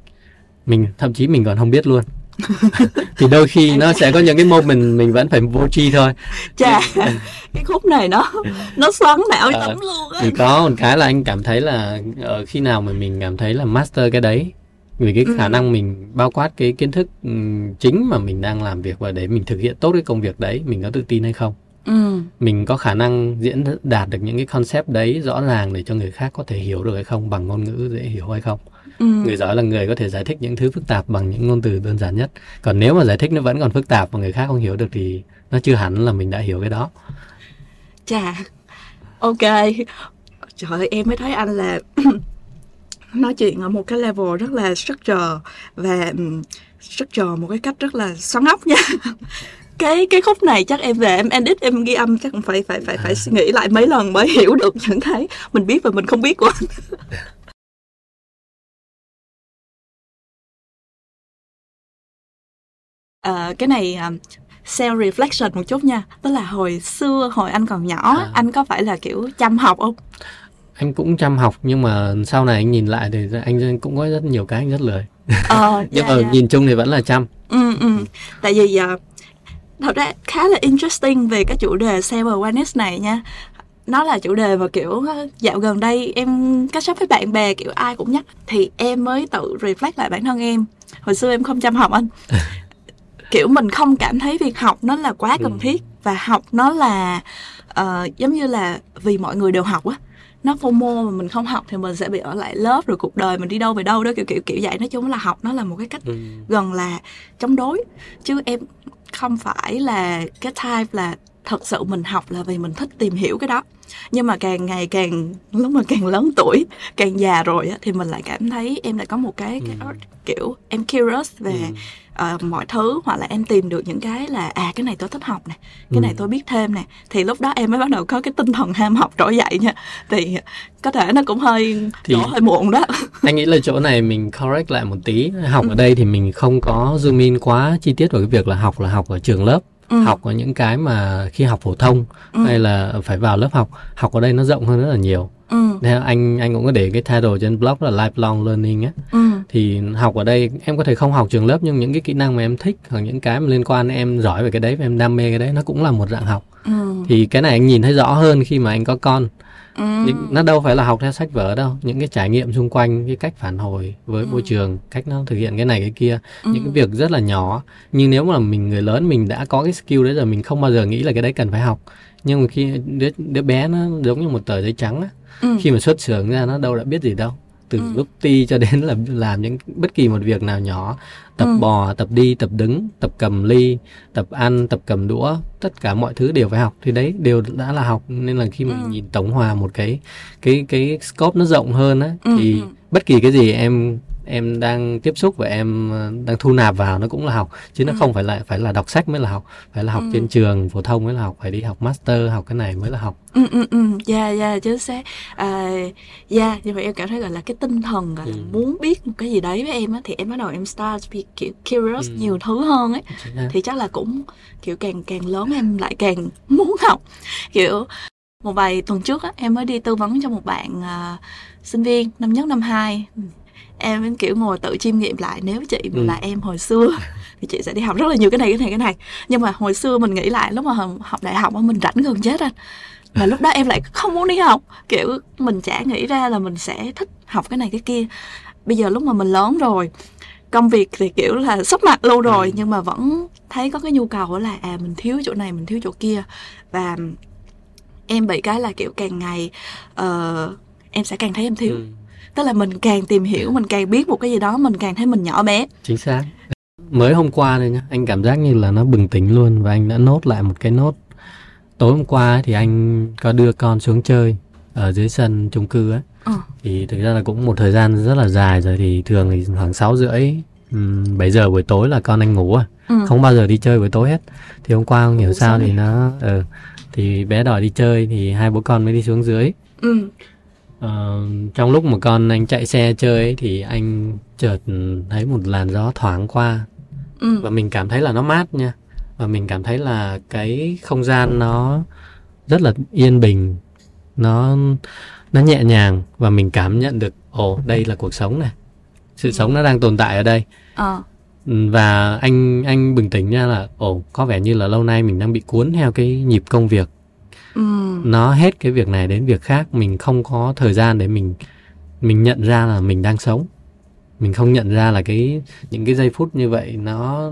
mình thậm chí mình còn không biết luôn (laughs) thì đôi khi nó sẽ có những cái moment mình vẫn phải vô tri thôi. Chà (laughs) cái khúc này nó nó xoắn não à, lắm luôn á. thì có một cái là anh cảm thấy là ở ờ, khi nào mà mình cảm thấy là master cái đấy vì cái ừ. khả năng mình bao quát cái kiến thức chính mà mình đang làm việc và để mình thực hiện tốt cái công việc đấy mình có tự tin hay không? Ừ. mình có khả năng diễn đạt được những cái concept đấy rõ ràng để cho người khác có thể hiểu được hay không bằng ngôn ngữ dễ hiểu hay không ừ. người giỏi là người có thể giải thích những thứ phức tạp bằng những ngôn từ đơn giản nhất. Còn nếu mà giải thích nó vẫn còn phức tạp mà người khác không hiểu được thì nó chưa hẳn là mình đã hiểu cái đó. Chà. Ok. Trời ơi em mới thấy anh là (clears throat) nói chuyện ở một cái level rất là structure và structure một cái cách rất là xoắn óc nha. (laughs) Cái cái khúc này chắc em về em edit em ghi âm chắc cũng phải phải phải phải suy nghĩ lại mấy lần mới hiểu được những cái mình biết và mình không biết của anh (laughs) à, cái này à, self reflection một chút nha. Tức là hồi xưa hồi anh còn nhỏ à. anh có phải là kiểu chăm học không? Anh cũng chăm học nhưng mà sau này anh nhìn lại thì anh cũng có rất nhiều cái anh rất lười. Ờ, (laughs) nhưng dạ, mà dạ. nhìn chung thì vẫn là chăm. Ừ, ừ. tại vì uh, thật ra khá là interesting về cái chủ đề self awareness này nha. Nó là chủ đề mà kiểu dạo gần đây em catch up với bạn bè kiểu ai cũng nhắc thì em mới tự reflect lại bản thân em. Hồi xưa em không chăm học anh (laughs) kiểu mình không cảm thấy việc học nó là quá cần ừ. thiết và học nó là uh, giống như là vì mọi người đều học á nó FOMO mà mình không học thì mình sẽ bị ở lại lớp rồi cuộc đời mình đi đâu về đâu đó kiểu kiểu kiểu vậy nói chung là học nó là một cái cách ừ. gần là chống đối chứ em không phải là cái type là thật sự mình học là vì mình thích tìm hiểu cái đó nhưng mà càng ngày càng lúc mà càng lớn tuổi càng già rồi á thì mình lại cảm thấy em lại có một cái, cái ừ. kiểu em curious về ừ. uh, mọi thứ hoặc là em tìm được những cái là à cái này tôi thích học nè cái ừ. này tôi biết thêm nè thì lúc đó em mới bắt đầu có cái tinh thần ham học trỗi dậy nha thì có thể nó cũng hơi thì hơi muộn đó (laughs) anh nghĩ là chỗ này mình correct lại một tí học ừ. ở đây thì mình không có zoom in quá chi tiết vào cái việc là học là học ở trường lớp ừ. học ở những cái mà khi học phổ thông ừ. hay là phải vào lớp học học ở đây nó rộng hơn rất là nhiều ừ. Nên anh anh cũng có để cái title trên blog là lifelong learning á ừ. thì học ở đây em có thể không học trường lớp nhưng những cái kỹ năng mà em thích hoặc những cái mà liên quan em giỏi về cái đấy và em đam mê cái đấy nó cũng là một dạng học ừ. thì cái này anh nhìn thấy rõ hơn khi mà anh có con Ừ. nó đâu phải là học theo sách vở đâu những cái trải nghiệm xung quanh cái cách phản hồi với ừ. môi trường cách nó thực hiện cái này cái kia ừ. những cái việc rất là nhỏ nhưng nếu mà mình người lớn mình đã có cái skill đấy rồi mình không bao giờ nghĩ là cái đấy cần phải học nhưng mà khi đứa đứa bé nó giống như một tờ giấy trắng á ừ. khi mà xuất xưởng ra nó đâu đã biết gì đâu từ ừ. lúc ti cho đến là làm những bất kỳ một việc nào nhỏ tập ừ. bò tập đi tập đứng tập cầm ly tập ăn tập cầm đũa tất cả mọi thứ đều phải học thì đấy đều đã là học nên là khi mình ừ. nhìn tổng hòa một cái cái cái scope nó rộng hơn á ừ. thì ừ. bất kỳ cái gì em em đang tiếp xúc và em ờ, đang thu nạp vào nó cũng là học. Chứ nó ừ. không phải là phải là đọc sách mới là học phải là học ừ. trên trường phổ thông mới là học phải đi học master học cái này mới là học. Ừ ừ ừ. Dạ dạ chính xác. À dạ nhưng mà em cảm thấy gọi là cái tinh thần gọi là ừ. muốn biết một cái gì đấy với em á thì em bắt đầu em start be kiểu curious ừ. nhiều thứ hơn ấy. Thì chắc là cũng kiểu càng càng lớn em lại càng (laughs) muốn học. Kiểu một vài tuần trước á em mới đi tư vấn cho một bạn uh, sinh viên năm nhất năm hai em kiểu ngồi tự chiêm nghiệm lại nếu chị ừ. là em hồi xưa (laughs) thì chị sẽ đi học rất là nhiều cái này cái này cái này. Nhưng mà hồi xưa mình nghĩ lại lúc mà học đại học mình rảnh gần chết anh. Mà lúc đó em lại không muốn đi học. Kiểu mình chả nghĩ ra là mình sẽ thích học cái này cái kia. Bây giờ lúc mà mình lớn rồi công việc thì kiểu là sắp mặt lâu rồi ừ. nhưng mà vẫn thấy có cái nhu cầu là à mình thiếu chỗ này mình thiếu chỗ kia. Và em bị cái là kiểu càng ngày uh, em sẽ càng thấy em thiếu. Ừ tức là mình càng tìm hiểu mình càng biết một cái gì đó mình càng thấy mình nhỏ bé. Chính xác. Mới hôm qua thôi nhá anh cảm giác như là nó bừng tỉnh luôn và anh đã nốt lại một cái nốt. Tối hôm qua thì anh có đưa con xuống chơi ở dưới sân chung cư ấy. Ừ. thì thực ra là cũng một thời gian rất là dài rồi thì thường thì khoảng sáu rưỡi bảy giờ buổi tối là con anh ngủ à. Ừ. không bao giờ đi chơi buổi tối hết. Thì hôm qua không hiểu Ủa sao, thì nó ừ, thì bé đòi đi chơi thì hai bố con mới đi xuống dưới. Ừ. Uh, trong lúc một con anh chạy xe chơi ấy, thì anh chợt thấy một làn gió thoáng qua ừ. và mình cảm thấy là nó mát nha và mình cảm thấy là cái không gian nó rất là yên bình nó nó nhẹ nhàng và mình cảm nhận được ồ đây là cuộc sống này sự ừ. sống nó đang tồn tại ở đây ờ. và anh anh bình tĩnh ra là ồ có vẻ như là lâu nay mình đang bị cuốn theo cái nhịp công việc ừ. nó hết cái việc này đến việc khác. Mình không có thời gian để mình mình nhận ra là mình đang sống. Mình không nhận ra là cái, những cái giây phút như vậy nó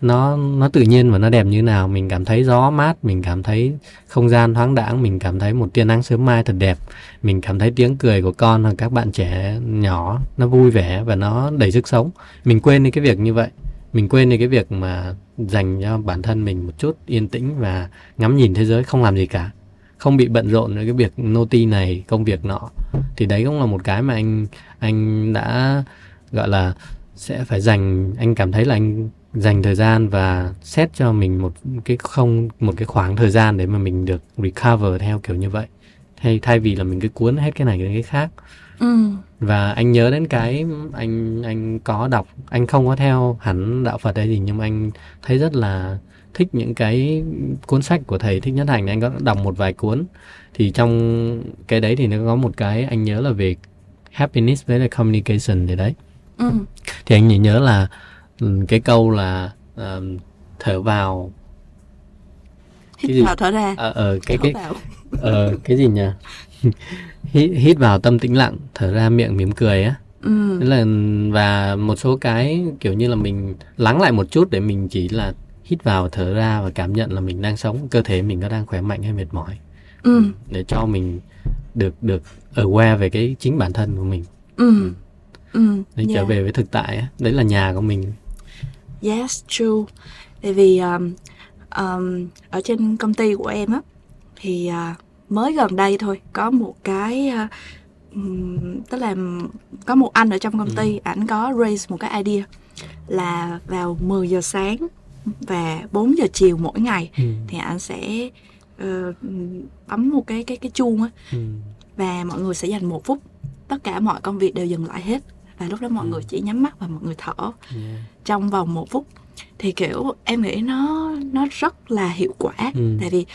nó nó tự nhiên và nó đẹp như nào. Mình cảm thấy gió mát, mình cảm thấy không gian thoáng đãng, mình cảm thấy một tia nắng sớm mai thật đẹp. Mình cảm thấy tiếng cười của con hoặc các bạn trẻ nhỏ, nó vui vẻ và nó đầy sức sống. Mình quên đi cái việc như vậy. Mình quên đi cái việc mà dành cho bản thân mình một chút yên tĩnh và ngắm nhìn thế giới không làm gì cả không bị bận rộn với cái việc noti này, công việc nọ. Thì đấy cũng là một cái mà anh anh đã, gọi là, sẽ phải dành, anh cảm thấy là anh dành thời gian và xét cho mình một cái không, một cái khoảng thời gian để mà mình được recover theo kiểu như vậy. Thay thay vì là mình cứ cuốn hết cái này đến cái khác ừ. và anh nhớ đến cái anh anh có đọc anh không có theo hẳn đạo Phật hay gì nhưng mà anh thấy rất là thích những cái cuốn sách của thầy thích nhất hành. Anh có đọc một vài cuốn. Thì trong cái đấy thì nó có một cái anh nhớ là về happiness với là communication thì đấy. Ừ. thì anh nhớ là ừ, cái câu là uh, thở vào. Hít cái vào thở ra. Ờ à, uh, cái cái ờ cái gì nhỉ (laughs) hít, hít vào tâm tĩnh lặng thở ra miệng mỉm cười á ừ. là và một số cái kiểu như là mình lắng lại một chút để mình chỉ là hít vào thở ra và cảm nhận là mình đang sống cơ thể mình có đang khỏe mạnh hay mệt mỏi ừ. để cho mình được được aware về cái chính bản thân của mình ừ. Ừ. Ừ. để yeah. trở về với thực tại đấy là nhà của mình yes true tại vì um, um, ở trên công ty của em á thì uh, mới gần đây thôi có một cái uh, tức là có một anh ở trong công ty ừ. ảnh có raise một cái idea là vào 10 giờ sáng và 4 giờ chiều mỗi ngày ừ. thì anh sẽ uh, bấm một cái cái cái chuông á ừ. và mọi người sẽ dành một phút tất cả mọi công việc đều dừng lại hết và lúc đó mọi ừ. người chỉ nhắm mắt và mọi người thở yeah. trong vòng một phút thì kiểu em nghĩ nó nó rất là hiệu quả ừ. tại vì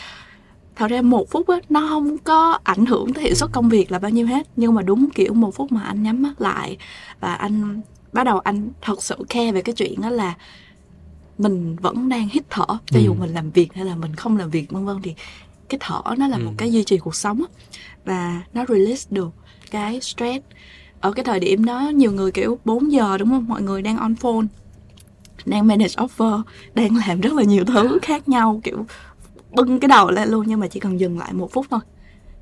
thật ra một phút á nó không có ảnh hưởng tới hiệu suất công việc là bao nhiêu hết. Nhưng mà đúng kiểu một phút mà anh nhắm mắt lại và anh bắt đầu anh thật sự care về cái chuyện đó là mình vẫn đang hít thở. Cho dù ừ. mình làm việc hay là mình không làm việc vân vân thì cái thở nó là ừ. một cái duy trì cuộc sống và nó release được cái stress. Ở cái thời điểm đó nhiều người kiểu 4 giờ đúng không? Mọi người đang on phone đang manage offer đang làm rất là nhiều thứ khác nhau kiểu bưng cái đầu lên luôn nhưng mà chỉ cần dừng lại một phút thôi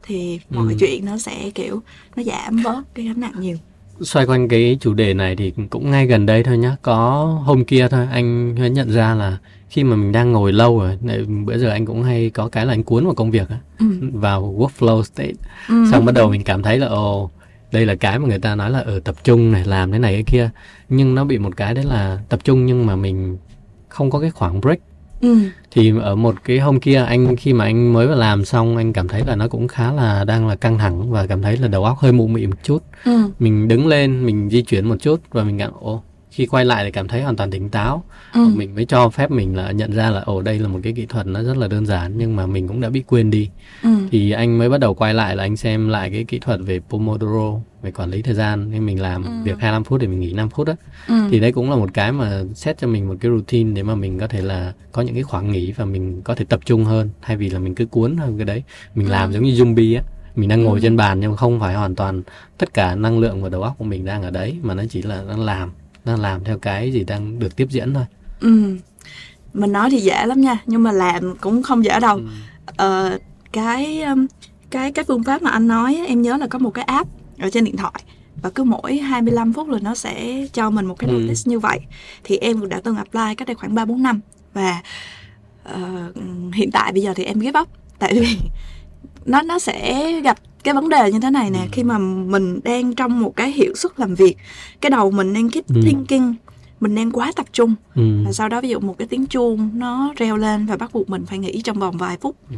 thì mọi ừ. chuyện nó sẽ kiểu nó giảm bớt cái gánh nặng nhiều xoay quanh cái chủ đề này thì cũng ngay gần đây thôi nhá có hôm kia thôi anh nhận ra là khi mà mình đang ngồi lâu rồi bữa giờ anh cũng hay có cái là anh cuốn vào công việc á ừ. vào workflow state ừ. xong bắt đầu mình cảm thấy là ồ đây là cái mà người ta nói là ở tập trung này làm thế này cái kia nhưng nó bị một cái đấy là tập trung nhưng mà mình không có cái khoảng break Ừ. thì ở một cái hôm kia anh khi mà anh mới vào làm xong anh cảm thấy là nó cũng khá là đang là căng thẳng và cảm thấy là đầu óc hơi mụ mị một chút ừ. mình đứng lên mình di chuyển một chút và mình cảm ồ khi quay lại thì cảm thấy hoàn toàn tỉnh táo ừ. mình mới cho phép mình là nhận ra là ồ đây là một cái kỹ thuật nó rất là đơn giản nhưng mà mình cũng đã bị quên đi ừ. thì anh mới bắt đầu quay lại là anh xem lại cái kỹ thuật về Pomodoro về quản lý thời gian nên mình làm ừ. việc 25 phút để mình nghỉ 5 phút á ừ. thì đấy cũng là một cái mà set cho mình một cái routine để mà mình có thể là có những cái khoảng nghỉ và mình có thể tập trung hơn thay vì là mình cứ cuốn hơn cái đấy mình ừ. làm giống như zombie á mình đang ngồi ừ. trên bàn nhưng không phải hoàn toàn tất cả năng lượng và đầu óc của mình đang ở đấy mà nó chỉ là đang làm đang làm theo cái gì đang được tiếp diễn thôi ừ mình nói thì dễ lắm nha nhưng mà làm cũng không dễ đâu ừ. ờ, cái um, cái cái phương pháp mà anh nói em nhớ là có một cái app ở trên điện thoại và cứ mỗi 25 phút là nó sẽ cho mình một cái ừ. notice ừ. như vậy thì em cũng đã từng apply cách đây khoảng 3 4 năm và uh, hiện tại bây giờ thì em give up tại vì (laughs) nó nó sẽ gặp cái vấn đề như thế này nè ừ. khi mà mình đang trong một cái hiệu suất làm việc cái đầu mình đang keep ừ. thinking mình đang quá tập trung ừ. và sau đó ví dụ một cái tiếng chuông nó reo lên và bắt buộc mình phải nghĩ trong vòng vài phút ừ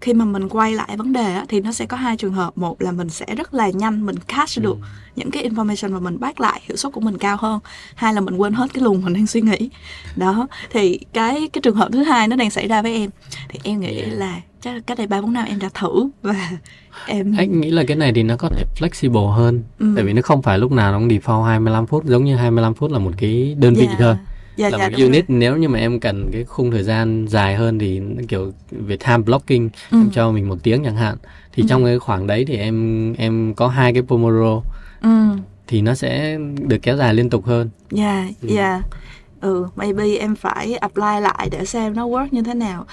khi mà mình quay lại vấn đề á, thì nó sẽ có hai trường hợp một là mình sẽ rất là nhanh mình catch được những cái information và mình bắt lại hiệu suất của mình cao hơn hai là mình quên hết cái luồng mình đang suy nghĩ đó thì cái cái trường hợp thứ hai nó đang xảy ra với em thì em nghĩ yeah. là chắc cách đây ba bốn năm em đã thử và em anh nghĩ là cái này thì nó có thể flexible hơn ừ. tại vì nó không phải lúc nào nó cũng default 25 phút giống như 25 phút là một cái đơn vị yeah. thôi dạ, là dạ, một unit rồi. nếu như mà em cần cái khung thời gian dài hơn thì kiểu về time blocking ừ. em cho mình một tiếng chẳng hạn thì ừ. trong cái khoảng đấy thì em em có hai cái pomodoro ừ. thì nó sẽ được kéo dài liên tục hơn dạ yeah, ừ. dạ yeah. ừ maybe em phải apply lại để xem nó work như thế nào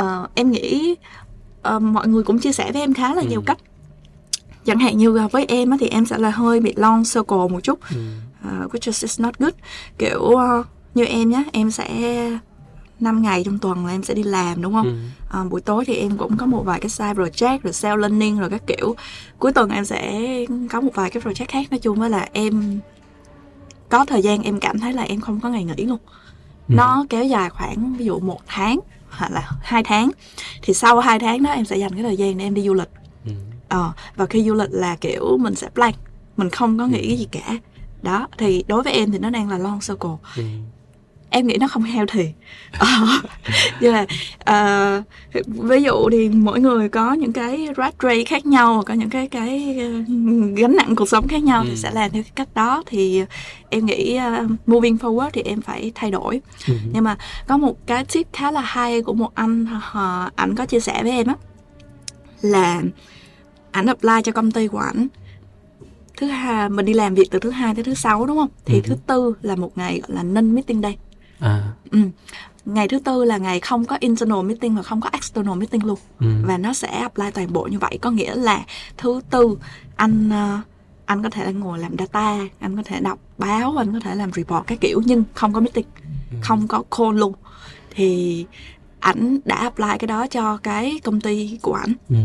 uh, em nghĩ uh, mọi người cũng chia sẻ với em khá là ừ. nhiều cách chẳng hạn như với em thì em sẽ là hơi bị long circle một chút ừ. uh, which is, is not good kiểu uh, như em nhé em sẽ 5 ngày trong tuần là em sẽ đi làm đúng không? Ừ. À, buổi tối thì em cũng có một vài cái side project rồi self learning rồi các kiểu. Cuối tuần em sẽ có một vài cái project khác nói chung với là em có thời gian em cảm thấy là em không có ngày nghỉ luôn. Ừ. Nó kéo dài khoảng ví dụ một tháng hoặc là hai tháng thì sau hai tháng đó em sẽ dành cái thời gian để em đi du lịch. Ừ. À, và khi du lịch là kiểu mình sẽ plan, mình không có nghĩ ừ. gì cả. Đó thì đối với em thì nó đang là long circle. Ừ em nghĩ nó không healthy ờ, (laughs) như là uh, ví dụ thì mỗi người có những cái rat race khác nhau có những cái cái uh, gánh nặng cuộc sống khác nhau ừ. thì sẽ làm theo cái cách đó thì em nghĩ uh, moving forward thì em phải thay đổi ừ. nhưng mà có một cái tip khá là hay của một anh uh, ảnh có chia sẻ với em á là ảnh apply cho công ty của ảnh thứ hai mình đi làm việc từ thứ hai tới thứ sáu đúng không thì ừ. thứ tư là một ngày gọi là non meeting day à. ừ. ngày thứ tư là ngày không có internal meeting và không có external meeting luôn ừ. và nó sẽ apply toàn bộ như vậy có nghĩa là thứ tư anh uh, anh có thể ngồi làm data anh có thể đọc báo anh có thể làm report cái kiểu nhưng không có meeting ừ. không có call luôn thì ảnh đã apply cái đó cho cái công ty của ảnh ừ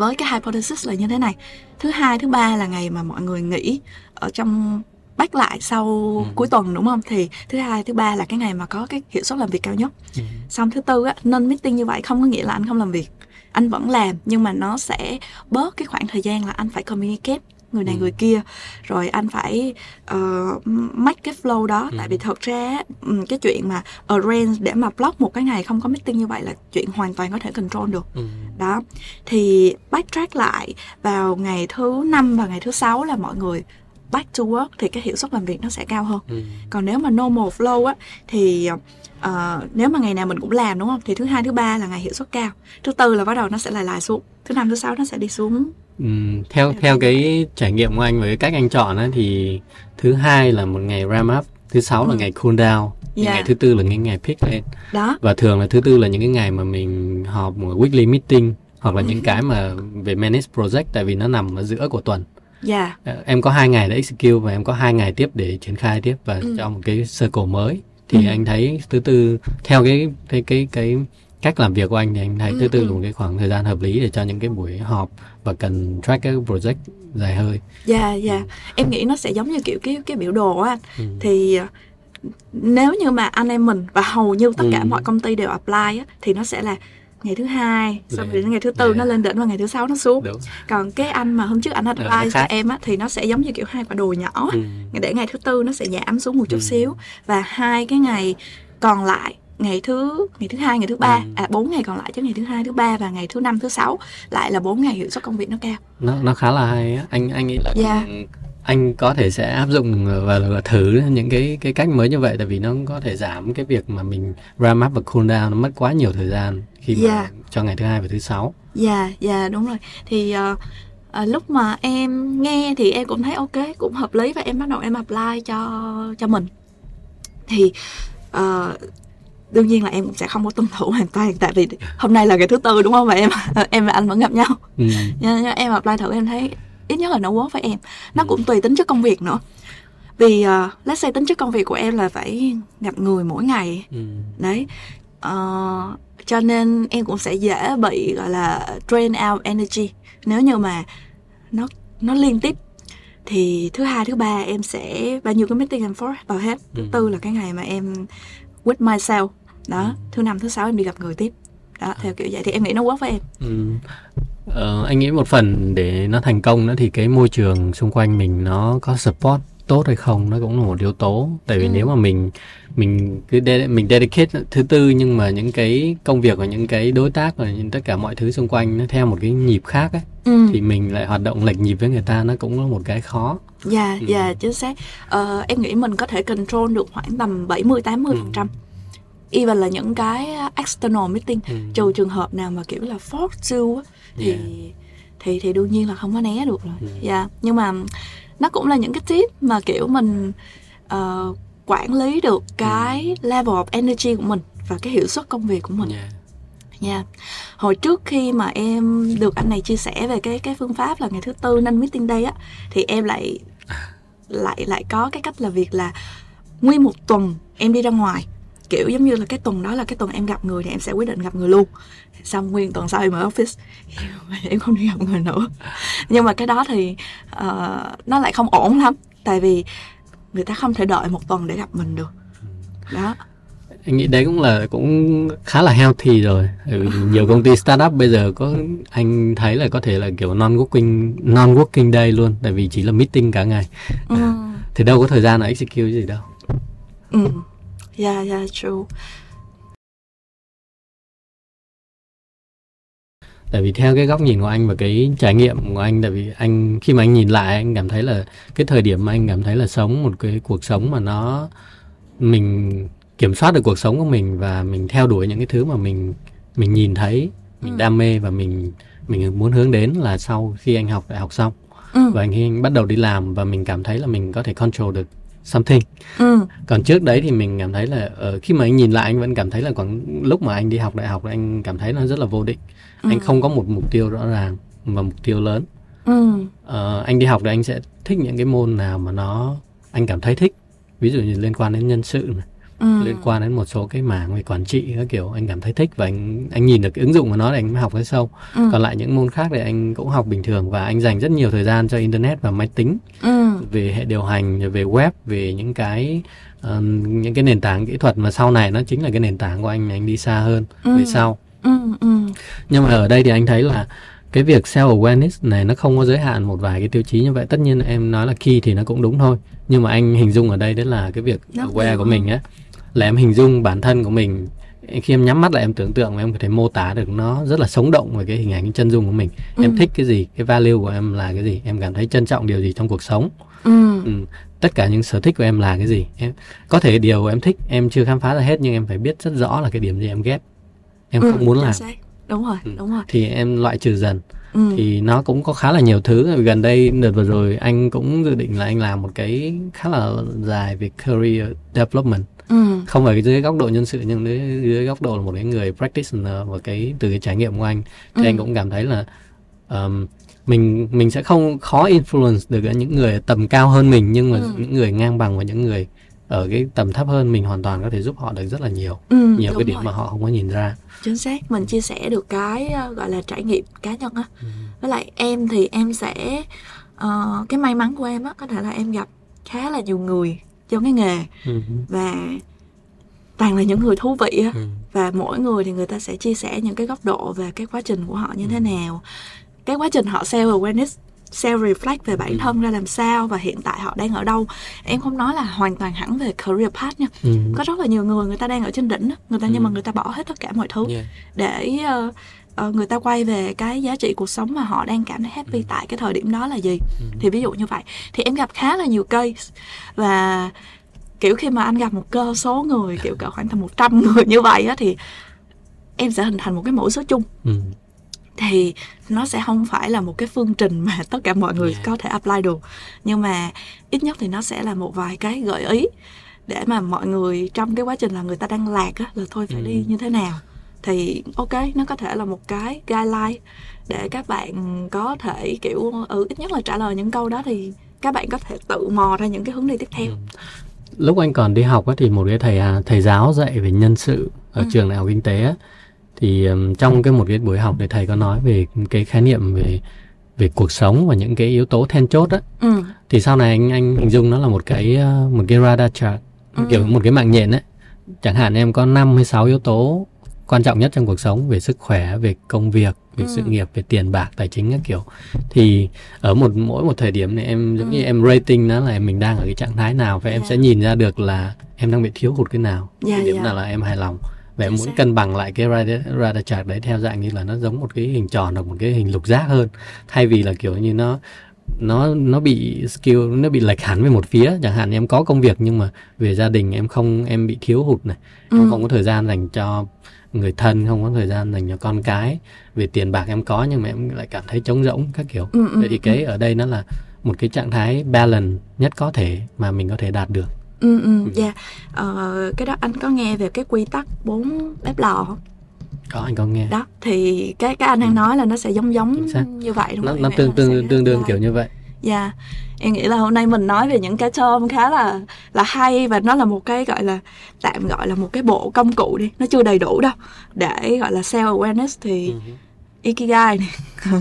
với cái hypothesis là như thế này thứ hai thứ ba là ngày mà mọi người nghỉ ở trong bắt lại sau ừ. cuối tuần đúng không thì thứ hai thứ ba là cái ngày mà có cái hiệu suất làm việc cao nhất ừ. xong thứ tư á nên meeting như vậy không có nghĩa là anh không làm việc anh vẫn làm nhưng mà nó sẽ bớt cái khoảng thời gian là anh phải communicate người này ừ. người kia rồi anh phải uh, make cái flow đó ừ. tại vì thật ra cái chuyện mà arrange để mà block một cái ngày không có meeting như vậy là chuyện hoàn toàn có thể control được ừ. đó thì backtrack lại vào ngày thứ năm và ngày thứ sáu là mọi người back to work thì cái hiệu suất làm việc nó sẽ cao hơn. Ừ. còn nếu mà normal flow á thì uh, nếu mà ngày nào mình cũng làm đúng không? Thì thứ hai thứ ba là ngày hiệu suất cao. Thứ tư là bắt đầu nó sẽ lại lại xuống. Thứ năm thứ sáu nó sẽ đi xuống. Um, theo theo cái trải nghiệm của anh với cách anh chọn á, thì thứ hai là một ngày ram up thứ sáu ừ. là ngày cool down yeah. Ngày thứ tư là những ngày pick lên. Đó. Và thường là thứ tư là những cái ngày mà mình họp một weekly meeting hoặc là ừ. những cái mà về manage project tại vì nó nằm ở giữa của tuần yeah. Dạ. Ờ, em có hai ngày để execute và em có hai ngày tiếp để triển khai tiếp và ừ. cho một cái circle mới thì ừ. anh thấy thứ tư theo cái cái cái cái cách làm việc của anh thì anh thấy ừ, thứ tư ừ. là một cái khoảng thời gian hợp lý để cho những cái buổi họp và cần track cái project dài hơi. Dạ yeah, dạ. Yeah. Ừ. Em nghĩ nó sẽ giống như kiểu cái cái biểu đồ á ừ. thì ờ, nếu như mà anh em mình và hầu như tất cả ừ. mọi công ty đều apply á thì nó sẽ là ngày thứ hai xong rồi đến ngày thứ tư yeah. nó lên đỉnh và ngày thứ sáu nó xuống Đúng. còn cái anh mà hôm trước anh apply cho em á thì nó sẽ giống như kiểu hai quả đồ nhỏ ừ. để ngày thứ tư nó sẽ giảm xuống một chút ừ. xíu và hai cái ngày còn lại ngày thứ ngày thứ hai ngày thứ ba ừ. à bốn ngày còn lại chứ ngày thứ hai thứ ba và ngày thứ năm thứ sáu lại là bốn ngày hiệu suất công việc nó cao nó nó khá là hay á anh anh nghĩ là yeah. Dạ. anh có thể sẽ áp dụng và, và thử những cái cái cách mới như vậy tại vì nó có thể giảm cái việc mà mình ram up và cool down nó mất quá nhiều thời gian khi mà yeah. Dạ. cho ngày thứ hai và thứ sáu dạ yeah, dạ yeah, đúng rồi thì uh, à, lúc mà em nghe thì em cũng thấy ok cũng hợp lý và em bắt đầu em apply cho cho mình thì uh, đương nhiên là em cũng sẽ không có tuân thủ hoàn toàn tại vì hôm nay là ngày thứ tư đúng không và em (laughs) em và anh vẫn gặp nhau ừ. nhưng, nhưng em apply thử em thấy ít nhất là nó work với em nó ừ. cũng tùy tính chất công việc nữa vì uh, let's say tính chất công việc của em là phải gặp người mỗi ngày ừ. đấy uh, cho nên em cũng sẽ dễ bị gọi là drain out energy nếu như mà nó nó liên tiếp thì thứ hai thứ ba em sẽ bao nhiêu cái meeting and forth vào hết thứ ừ. tư là cái ngày mà em with myself đó ừ. thứ năm thứ sáu em đi gặp người tiếp đó theo kiểu vậy thì em nghĩ nó work với em ừ. ờ, anh nghĩ một phần để nó thành công nữa thì cái môi trường xung quanh mình nó có support tốt hay không nó cũng là một yếu tố tại vì ừ. nếu mà mình mình cứ de- mình dedicate thứ tư nhưng mà những cái công việc và những cái đối tác và những tất cả mọi thứ xung quanh nó theo một cái nhịp khác ấy ừ. thì mình lại hoạt động lệch nhịp với người ta nó cũng là một cái khó dạ ừ. dạ chính xác ờ, em nghĩ mình có thể control được khoảng tầm 70 80 phần trăm ừ even là những cái external meeting ừ. trừ trường hợp nào mà kiểu là force to thì yeah. thì thì đương nhiên là không có né được rồi. Ừ. Dạ. Yeah. Nhưng mà nó cũng là những cái tip mà kiểu mình uh, quản lý được cái ừ. level of energy của mình và cái hiệu suất công việc của mình. Yeah. Yeah. Hồi trước khi mà em được anh này chia sẻ về cái cái phương pháp là ngày thứ tư nên meeting day á thì em lại lại lại có cái cách là việc là nguyên một tuần em đi ra ngoài kiểu giống như là cái tuần đó là cái tuần em gặp người thì em sẽ quyết định gặp người luôn. Xong nguyên tuần sau em ở office. (laughs) Em không đi gặp người nữa. Nhưng mà cái đó thì uh, nó lại không ổn lắm. Tại vì người ta không thể đợi một tuần để gặp mình được. Đó. Anh nghĩ đấy cũng là cũng khá là healthy rồi. Ừ, nhiều công ty startup bây giờ có anh thấy là có thể là kiểu non working non working day luôn. Tại vì chỉ là meeting cả ngày. Ừ. thì đâu có thời gian là execute gì đâu. Ừ yeah yeah true tại vì theo cái góc nhìn của anh và cái trải nghiệm của anh tại vì anh khi mà anh nhìn lại anh cảm thấy là cái thời điểm mà anh cảm thấy là sống một cái cuộc sống mà nó mình kiểm soát được cuộc sống của mình và mình theo đuổi những cái thứ mà mình mình nhìn thấy mình ừ. đam mê và mình mình muốn hướng đến là sau khi anh học đại học xong ừ. và khi anh bắt đầu đi làm và mình cảm thấy là mình có thể control được something ừ. còn trước đấy thì mình cảm thấy là uh, khi mà anh nhìn lại anh vẫn cảm thấy là còn lúc mà anh đi học đại học anh cảm thấy nó rất là vô định ừ. anh không có một mục tiêu rõ ràng và mục tiêu lớn ừ. uh, anh đi học thì anh sẽ thích những cái môn nào mà nó anh cảm thấy thích ví dụ như liên quan đến nhân sự này ừ. liên quan đến một số cái mảng về quản trị các kiểu anh cảm thấy thích và anh anh nhìn được cái ứng dụng của nó để anh mới học cái sâu ừ. còn lại những môn khác thì anh cũng học bình thường và anh dành rất nhiều thời gian cho internet và máy tính ừ. về hệ điều hành về web về những cái um, những cái nền tảng kỹ thuật mà sau này nó chính là cái nền tảng của anh anh đi xa hơn ừ. về sau ừ. Ừ. nhưng mà ở đây thì anh thấy là cái việc self awareness này nó không có giới hạn một vài cái tiêu chí như vậy tất nhiên em nói là key thì nó cũng đúng thôi nhưng mà anh hình dung ở đây đấy là cái việc Rất aware của mình á là em hình dung bản thân của mình khi em nhắm mắt lại em tưởng tượng em có thể mô tả được nó rất là sống động về cái hình ảnh chân dung của mình ừ. em thích cái gì cái value của em là cái gì em cảm thấy trân trọng điều gì trong cuộc sống ừ. Ừ. tất cả những sở thích của em là cái gì em có thể điều em thích em chưa khám phá ra hết nhưng em phải biết rất rõ là cái điểm gì em ghét em ừ, không muốn làm đúng rồi ừ. đúng rồi thì em loại trừ dần ừ. thì nó cũng có khá là nhiều thứ gần đây đợt vừa rồi anh cũng dự định là anh làm một cái khá là dài về career development ừ. không phải dưới góc độ nhân sự nhưng dưới, dưới góc độ là một cái người practitioner và cái từ cái trải nghiệm của anh thì ừ. anh cũng cảm thấy là um, mình mình sẽ không khó influence được những người tầm cao hơn mình nhưng mà ừ. những người ngang bằng và những người ở cái tầm thấp hơn mình hoàn toàn có thể giúp họ được rất là nhiều ừ, nhiều cái điểm rồi. mà họ không có nhìn ra chính xác mình chia sẻ được cái uh, gọi là trải nghiệm cá nhân á ừ. với lại em thì em sẽ uh, cái may mắn của em á có thể là em gặp khá là nhiều người trong cái nghề ừ. và toàn là những người thú vị á ừ. và mỗi người thì người ta sẽ chia sẻ những cái góc độ về cái quá trình của họ như ừ. thế nào cái quá trình họ self awareness self reflect về bản ừ. thân ra làm sao và hiện tại họ đang ở đâu em không nói là hoàn toàn hẳn về career path nha ừ. có rất là nhiều người người ta đang ở trên đỉnh người ta ừ. nhưng mà người ta bỏ hết tất cả mọi thứ yeah. để uh, uh, người ta quay về cái giá trị cuộc sống mà họ đang cảm thấy happy ừ. tại cái thời điểm đó là gì ừ. thì ví dụ như vậy thì em gặp khá là nhiều case và kiểu khi mà anh gặp một cơ số người kiểu cỡ khoảng tầm 100 (laughs) người như vậy á thì em sẽ hình thành một cái mẫu số chung ừ. thì nó sẽ không phải là một cái phương trình mà (laughs) tất cả mọi người yeah. có thể apply được nhưng mà ít nhất thì nó sẽ là một vài cái gợi ý để mà mọi người trong cái quá trình là người ta đang lạc á là thôi phải ừ. đi như thế nào thì ok nó có thể là một cái guideline để các bạn có thể kiểu ừ ít nhất là trả lời những câu đó thì các bạn có thể tự mò ra những cái hướng đi tiếp theo ừ lúc anh còn đi học á, thì một cái thầy à, thầy giáo dạy về nhân sự ở ừ. trường đại học kinh tế á, thì trong cái một cái buổi học thì thầy có nói về cái khái niệm về về cuộc sống và những cái yếu tố then chốt á ừ. thì sau này anh anh hình dung nó là một cái à, một cái radar chart ừ. kiểu một cái mạng nhện ấy chẳng hạn em có năm hay sáu yếu tố quan trọng nhất trong cuộc sống về sức khỏe về công việc về ừ. sự nghiệp về tiền bạc tài chính các kiểu thì ở một mỗi một thời điểm này em giống ừ. như em rating nó là mình đang ở cái trạng thái nào và yeah. em sẽ nhìn ra được là em đang bị thiếu hụt cái nào yeah, dạ, điểm yeah. nào là em hài lòng và em muốn cân bằng lại cái radar, radar chart đấy theo dạng như là nó giống một cái hình tròn hoặc một cái hình lục giác hơn thay vì là kiểu như nó nó nó bị skill nó bị lệch hẳn về một phía chẳng hạn em có công việc nhưng mà về gia đình em không em bị thiếu hụt này ừ. em không có thời gian dành cho người thân không có thời gian dành cho con cái về tiền bạc em có nhưng mà em lại cảm thấy trống rỗng các kiểu. Ừ, ừ, vậy thì cái ừ. ở đây nó là một cái trạng thái balance nhất có thể mà mình có thể đạt được. Ừ ừ dạ. Yeah. ờ, cái đó anh có nghe về cái quy tắc bốn bếp lò không? Có anh có nghe. Đó thì cái cái anh đang ừ. nói là nó sẽ giống giống như vậy đúng nó, nó tương tương tương đương kiểu như vậy dạ. Yeah. em nghĩ là hôm nay mình nói về những cái term khá là là hay và nó là một cái gọi là tạm gọi là một cái bộ công cụ đi. Nó chưa đầy đủ đâu. Để gọi là self awareness thì uh-huh. ikigai này (laughs)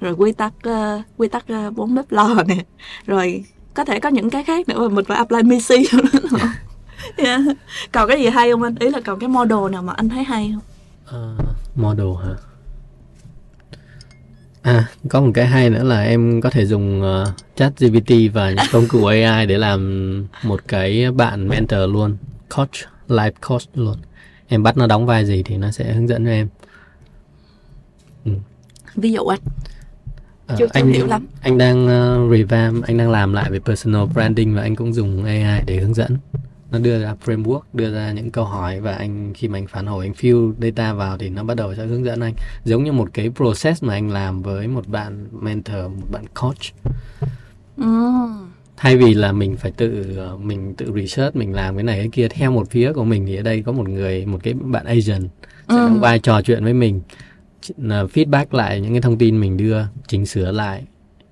rồi quy tắc uh, quy tắc uh, bốn bếp lò nè. Rồi có thể có những cái khác nữa mà mình phải apply misi yeah. (laughs) còn cái gì hay không anh? Ý là còn cái model nào mà anh thấy hay không? Uh, model hả À, có một cái hay nữa là em có thể dùng uh, chat GPT và những công cụ AI để làm một cái bạn mentor luôn, coach life coach luôn. Em bắt nó đóng vai gì thì nó sẽ hướng dẫn cho em. Ừ. ví dụ anh. Ờ, chưa, anh hiểu lắm. anh đang uh, revamp anh đang làm lại về personal branding và anh cũng dùng AI để hướng dẫn nó đưa ra framework đưa ra những câu hỏi và anh khi mà anh phản hồi anh fill data vào thì nó bắt đầu sẽ hướng dẫn anh giống như một cái process mà anh làm với một bạn mentor một bạn coach mm. thay vì là mình phải tự ờ, mình tự research mình làm cái này cái kia theo một phía của mình thì ở đây có một người một cái bạn agent sẽ ừ. đóng vai trò chuyện với mình feedback lại những cái thông tin mình đưa chỉnh sửa lại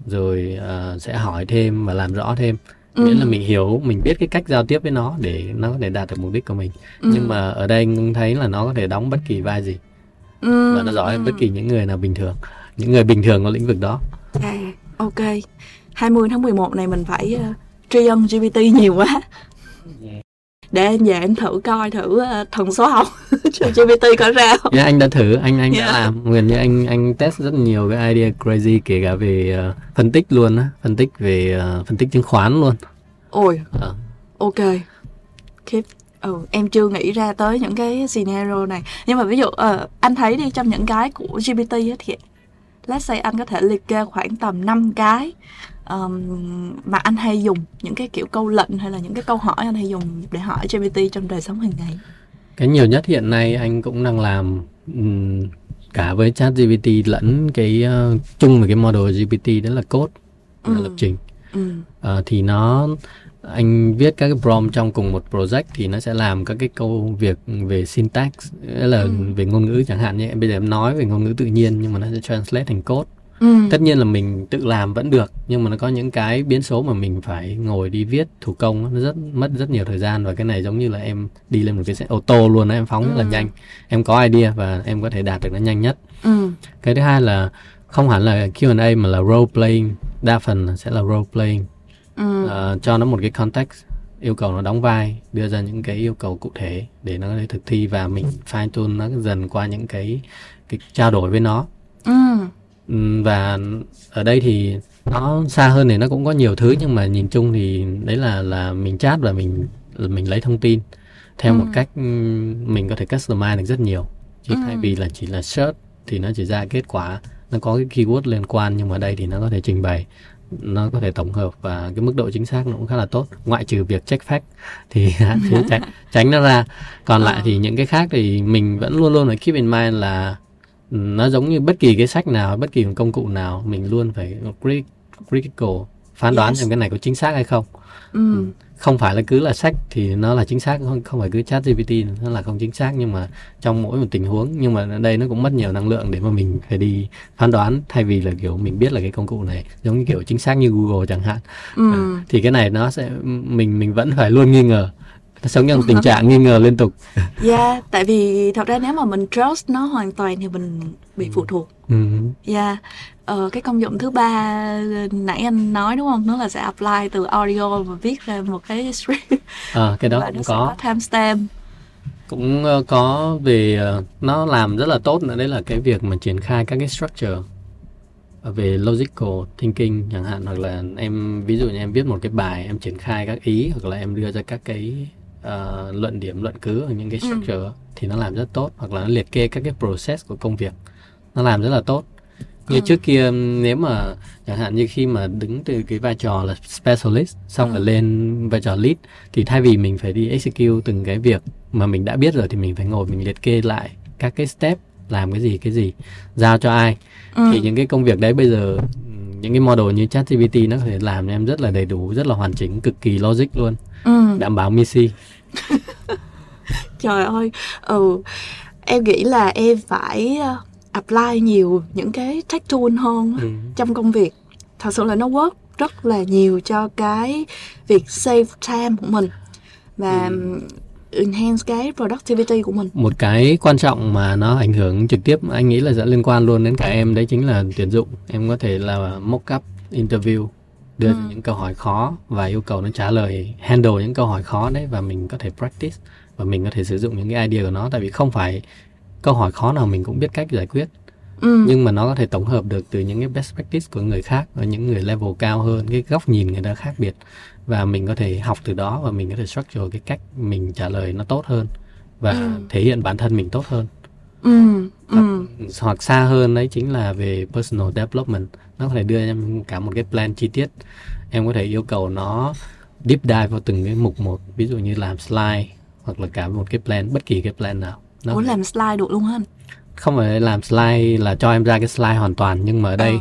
rồi uh, sẽ hỏi thêm và làm rõ thêm ừ. nghĩa là mình hiểu mình biết cái cách giao tiếp với nó để nó có thể đạt được mục đích của mình ừ. nhưng mà ở đây cũng thấy là nó có thể đóng bất kỳ vai gì ừ. và nó giỏi hơn ừ. bất kỳ những người nào bình thường những người bình thường có lĩnh vực đó à, ok 20 tháng 11 này mình phải uh, tri ân GPT nhiều quá yeah để em về em thử coi thử uh, thần số học (laughs) cho GPT có ra không? Yeah, anh đã thử, anh anh yeah. đã làm gần như anh anh test rất nhiều cái idea crazy kể cả về uh, phân tích luôn á, phân tích về uh, phân tích chứng khoán luôn. Ôi. À. Ok. Keep ừ, em chưa nghĩ ra tới những cái scenario này nhưng mà ví dụ uh, anh thấy đi trong những cái của GPT thì let's say anh có thể liệt kê khoảng tầm 5 cái um, mà anh hay dùng những cái kiểu câu lệnh hay là những cái câu hỏi anh hay dùng để hỏi GPT trong đời sống hàng ngày cái nhiều nhất hiện nay anh cũng đang làm um, cả với chat GPT lẫn cái uh, chung với cái model GPT đó là code ừ. là lập trình ừ. uh, thì nó anh viết các cái prompt trong cùng một project thì nó sẽ làm các cái câu việc về syntax là ừ. về ngôn ngữ chẳng hạn như bây giờ em nói về ngôn ngữ tự nhiên nhưng mà nó sẽ translate thành code Ừ. tất nhiên là mình tự làm vẫn được nhưng mà nó có những cái biến số mà mình phải ngồi đi viết thủ công nó rất mất rất nhiều thời gian và cái này giống như là em đi lên một cái xe ô tô luôn em phóng ừ. rất là ừ. nhanh em có idea và em có thể đạt được nó nhanh nhất ừ. cái thứ hai là không hẳn là Q&A mà là role playing đa phần sẽ là role playing ừ. uh, cho nó một cái context yêu cầu nó đóng vai đưa ra những cái yêu cầu cụ thể để nó có thể thực thi và mình fine tune nó dần qua những cái cái trao đổi với nó ừ và ở đây thì nó xa hơn thì nó cũng có nhiều thứ nhưng mà nhìn chung thì đấy là là mình chat và mình mình lấy thông tin theo ừ. một cách mình có thể customize được rất nhiều chứ ừ. thay vì là chỉ là search thì nó chỉ ra kết quả nó có cái keyword liên quan nhưng mà đây thì nó có thể trình bày nó có thể tổng hợp và cái mức độ chính xác nó cũng khá là tốt ngoại trừ việc check fact thì (laughs) (laughs) tránh, tránh nó ra còn lại thì những cái khác thì mình vẫn luôn luôn phải keep in mind là nó giống như bất kỳ cái sách nào bất kỳ một công cụ nào mình luôn phải critical phán đoán yes. xem cái này có chính xác hay không mm. không phải là cứ là sách thì nó là chính xác không không phải cứ chat GPT nó là không chính xác nhưng mà trong mỗi một tình huống nhưng mà ở đây nó cũng mất nhiều năng lượng để mà mình phải đi phán đoán thay vì là kiểu mình biết là cái công cụ này giống như kiểu chính xác như Google chẳng hạn mm. à, thì cái này nó sẽ mình mình vẫn phải luôn nghi ngờ sống trong tình trạng nghi ngờ liên tục. (laughs) Yeah tại vì thật ra nếu mà mình trust nó hoàn toàn thì mình bị phụ thuộc. Ừ. yeah ờ, cái công dụng thứ ba nãy anh nói đúng không? Nó là sẽ apply từ audio và viết ra một cái script à, cái đó và cũng có, có timestamp. Cũng uh, có về nó làm rất là tốt nữa. Đấy là cái việc mà triển khai các cái structure. Về logical thinking chẳng hạn hoặc là em ví dụ như em viết một cái bài em triển khai các ý hoặc là em đưa ra các cái uh, luận điểm luận cứ ở những cái ừ. structure ừ. thì nó làm rất tốt hoặc là nó liệt kê các cái process của công việc nó làm rất là tốt như ừ. trước kia nếu mà chẳng hạn như khi mà đứng từ cái vai trò là specialist xong ừ. rồi lên vai trò lead thì thay vì mình phải đi execute từng cái việc mà mình đã biết rồi thì mình phải ngồi mình liệt kê lại các cái step làm cái gì cái gì giao cho ai ừ. thì những cái công việc đấy bây giờ những cái model như ChatGPT nó có thể làm cho em rất là đầy đủ rất là hoàn chỉnh cực kỳ logic luôn ừ. đảm bảo Missy (laughs) trời ơi ừ em nghĩ là em phải ờ, apply nhiều những cái tech tool hơn ừ. trong công việc thật sự là nó work rất là nhiều cho cái việc save time của mình và ừ. enhance cái productivity của mình một cái quan trọng mà nó ảnh hưởng trực tiếp anh nghĩ là sẽ liên quan luôn đến cả em đấy chính là tuyển dụng em có thể là mock up interview đưa ừ. những câu hỏi khó và yêu cầu nó trả lời handle những câu hỏi khó đấy và mình có thể practice và mình có thể sử dụng những cái idea của nó tại vì không phải câu hỏi khó nào mình cũng biết cách giải quyết ừ. nhưng mà nó có thể tổng hợp được từ những cái best practice của người khác và những người level cao hơn cái góc nhìn người ta khác biệt và mình có thể học từ đó và mình có thể structure cái cách mình trả lời nó tốt hơn và ừ. thể hiện bản thân mình tốt hơn ừ. Ừ. hoặc xa hơn đấy chính là về personal development. Nó có thể đưa em cả một cái plan chi tiết. Em có thể yêu cầu nó deep dive vào từng cái mục một. Ví dụ như làm slide hoặc là cả một cái plan bất kỳ cái plan nào. Nó muốn làm slide được luôn hả không phải làm slide là cho em ra cái slide hoàn toàn nhưng mà ở đây ờ.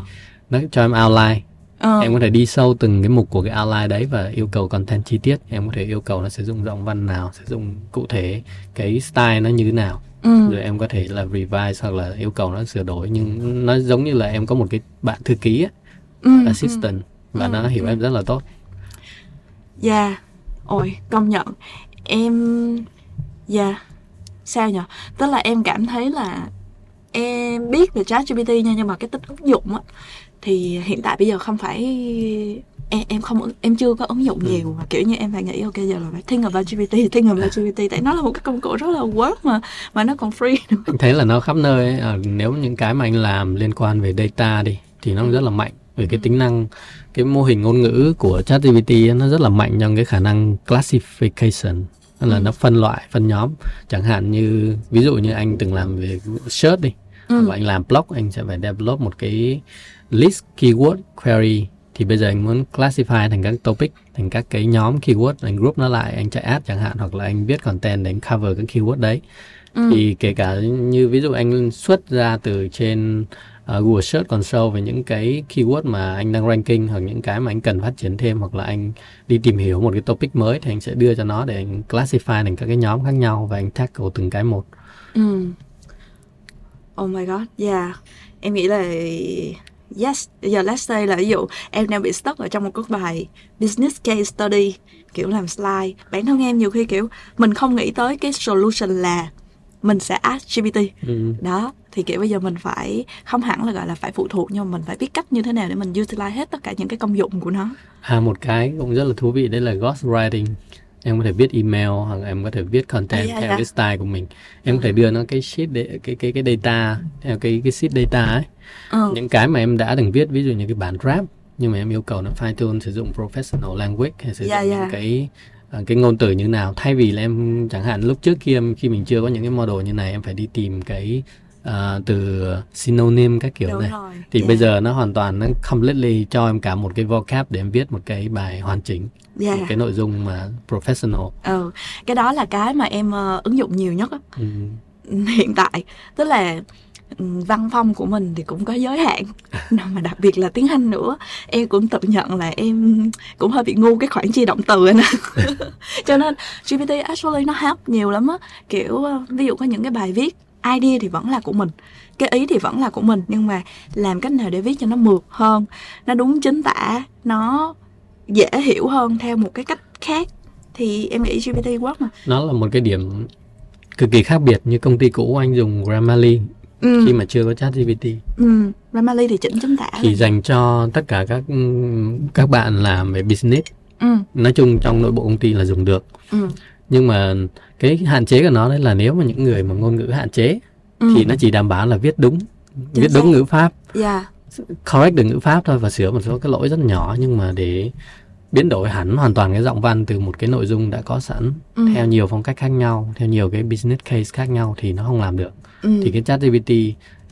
nó cho em outline ờ. em có thể đi sâu từng cái mục của cái outline đấy và yêu cầu content chi tiết em có thể yêu cầu nó sử dụng giọng văn nào sử dụng cụ thể cái style nó như thế nào ừ. rồi em có thể là revise hoặc là yêu cầu nó sửa đổi nhưng nó giống như là em có một cái bạn thư ký ấy, ừ, assistant ừ. và ừ, nó hiểu ừ. em rất là tốt dạ yeah. ôi công nhận em dạ yeah. sao nhở tức là em cảm thấy là em biết về chat GPT nha nhưng mà cái tính ứng dụng á thì hiện tại bây giờ không phải em em không em chưa có ứng dụng ừ. nhiều mà kiểu như em phải nghĩ ok giờ là phải think about GPT think about GPT tại nó là một cái công cụ rất là work mà mà nó còn free nữa. anh thấy là nó khắp nơi ấy. À, nếu những cái mà anh làm liên quan về data đi thì nó rất là mạnh về cái ừ. tính năng cái mô hình ngôn ngữ của ChatGPT nó rất là mạnh trong cái khả năng classification tức là ừ. nó phân loại phân nhóm chẳng hạn như ví dụ như anh từng làm về search đi ừ. và anh làm blog anh sẽ phải develop một cái list keyword query thì bây giờ anh muốn classify thành các topic thành các cái nhóm keyword anh group nó lại anh chạy ad chẳng hạn hoặc là anh viết content để anh cover các keyword đấy ừ. thì kể cả như ví dụ anh xuất ra từ trên uh, Google Search Console về những cái keyword mà anh đang ranking hoặc những cái mà anh cần phát triển thêm hoặc là anh đi tìm hiểu một cái topic mới thì anh sẽ đưa cho nó để anh classify thành các cái nhóm khác nhau và anh tackle từng cái một. Ừ. Oh my god, yeah. Em nghĩ là yes giờ let's say là ví dụ em đang bị stuck ở trong một cái bài business case study kiểu làm slide. Bản thân em nhiều khi kiểu mình không nghĩ tới cái solution là mình sẽ ask GPT ừ. đó thì kiểu bây giờ mình phải không hẳn là gọi là phải phụ thuộc nhưng mà mình phải biết cách như thế nào để mình utilize hết tất cả những cái công dụng của nó. À một cái cũng rất là thú vị đấy là ghostwriting em có thể viết email hoặc em có thể viết content à, theo dạ. cái style của mình em có thể đưa nó cái sheet để, cái cái cái data theo cái cái sheet data ấy ừ. những cái mà em đã từng viết ví dụ như cái bản rap nhưng mà em yêu cầu nó fine tune sử dụng professional language hay sử dạ, dụng yeah. những dạ. cái à, cái ngôn từ như nào thay vì là em chẳng hạn lúc trước kia khi mình chưa có những cái model như này em phải đi tìm cái uh, từ synonym các kiểu Đúng này rồi. thì yeah. bây giờ nó hoàn toàn nó completely cho em cả một cái vocab để em viết một cái bài hoàn chỉnh yeah. một cái nội dung mà professional ừ cái đó là cái mà em uh, ứng dụng nhiều nhất á ừ. (laughs) hiện tại tức là văn phong của mình thì cũng có giới hạn (laughs) mà đặc biệt là tiếng Anh nữa em cũng tự nhận là em cũng hơi bị ngu cái khoản chia động từ anh (laughs) cho nên GPT actually nó help nhiều lắm á kiểu ờ, ví dụ có những cái bài viết idea thì vẫn là của mình cái ý thì vẫn là của mình nhưng mà làm cách nào để viết cho nó mượt hơn nó đúng chính tả nó dễ hiểu hơn theo một cái cách khác thì em nghĩ GPT work mà nó là một cái điểm cực kỳ khác biệt như công ty cũ anh dùng Grammarly ừ. khi mà chưa có chat GPT. Ừ, Grammarly thì chỉnh chính tả. Thì rồi. dành cho tất cả các các bạn làm về business. Ừ. Nói chung trong nội bộ công ty là dùng được. Ừ. Nhưng mà cái hạn chế của nó đấy là nếu mà những người mà ngôn ngữ hạn chế ừ. thì nó chỉ đảm bảo là viết đúng, chính viết xác. đúng ngữ pháp. Yeah. Correct được ngữ pháp thôi và sửa một số cái lỗi rất nhỏ nhưng mà để biến đổi hẳn hoàn toàn cái giọng văn từ một cái nội dung đã có sẵn ừ. theo nhiều phong cách khác nhau theo nhiều cái business case khác nhau thì nó không làm được ừ. thì cái chat GPT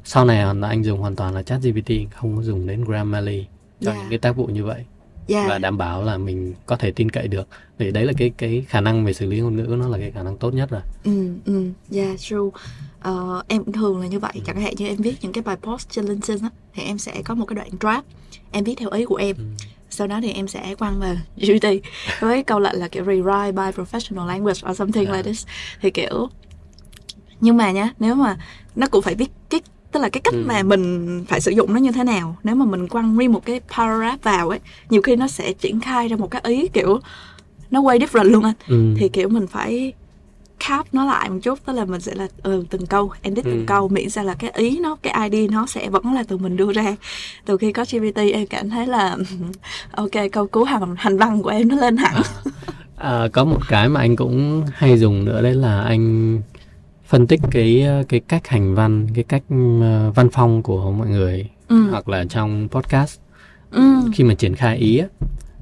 sau này là anh dùng hoàn toàn là chat GPT không có dùng đến Grammarly cho yeah. những cái tác vụ như vậy yeah. và đảm bảo là mình có thể tin cậy được để đấy là cái cái khả năng về xử lý ngôn ngữ nó là cái khả năng tốt nhất rồi. Ừ, ừ, yeah, true. Uh, em thường là như vậy, chẳng hạn như em viết những cái bài post trên LinkedIn á, thì em sẽ có một cái đoạn draft, em viết theo ý của em. Ừ sau đó thì em sẽ quăng vào (laughs) GPT với câu lệnh là kiểu rewrite by professional language or something yeah. like this thì kiểu nhưng mà nhá nếu mà nó cũng phải biết cái tức là cái cách ừ. mà mình phải sử dụng nó như thế nào nếu mà mình quăng nguyên một cái paragraph vào ấy nhiều khi nó sẽ triển khai ra một cái ý kiểu nó quay different luôn anh ừ. thì kiểu mình phải cap nó lại một chút tức là mình sẽ là ừ, từng câu edit ừ. từng câu miễn sao là cái ý nó cái id nó sẽ vẫn là từ mình đưa ra từ khi có gpt em cảm thấy là (laughs) ok câu cú hành hành văn của em nó lên hẳn à, à, có một cái mà anh cũng hay dùng nữa đấy là anh phân tích cái cái cách hành văn cái cách uh, văn phong của mọi người ừ. hoặc là trong podcast ừ. khi mà triển khai ý á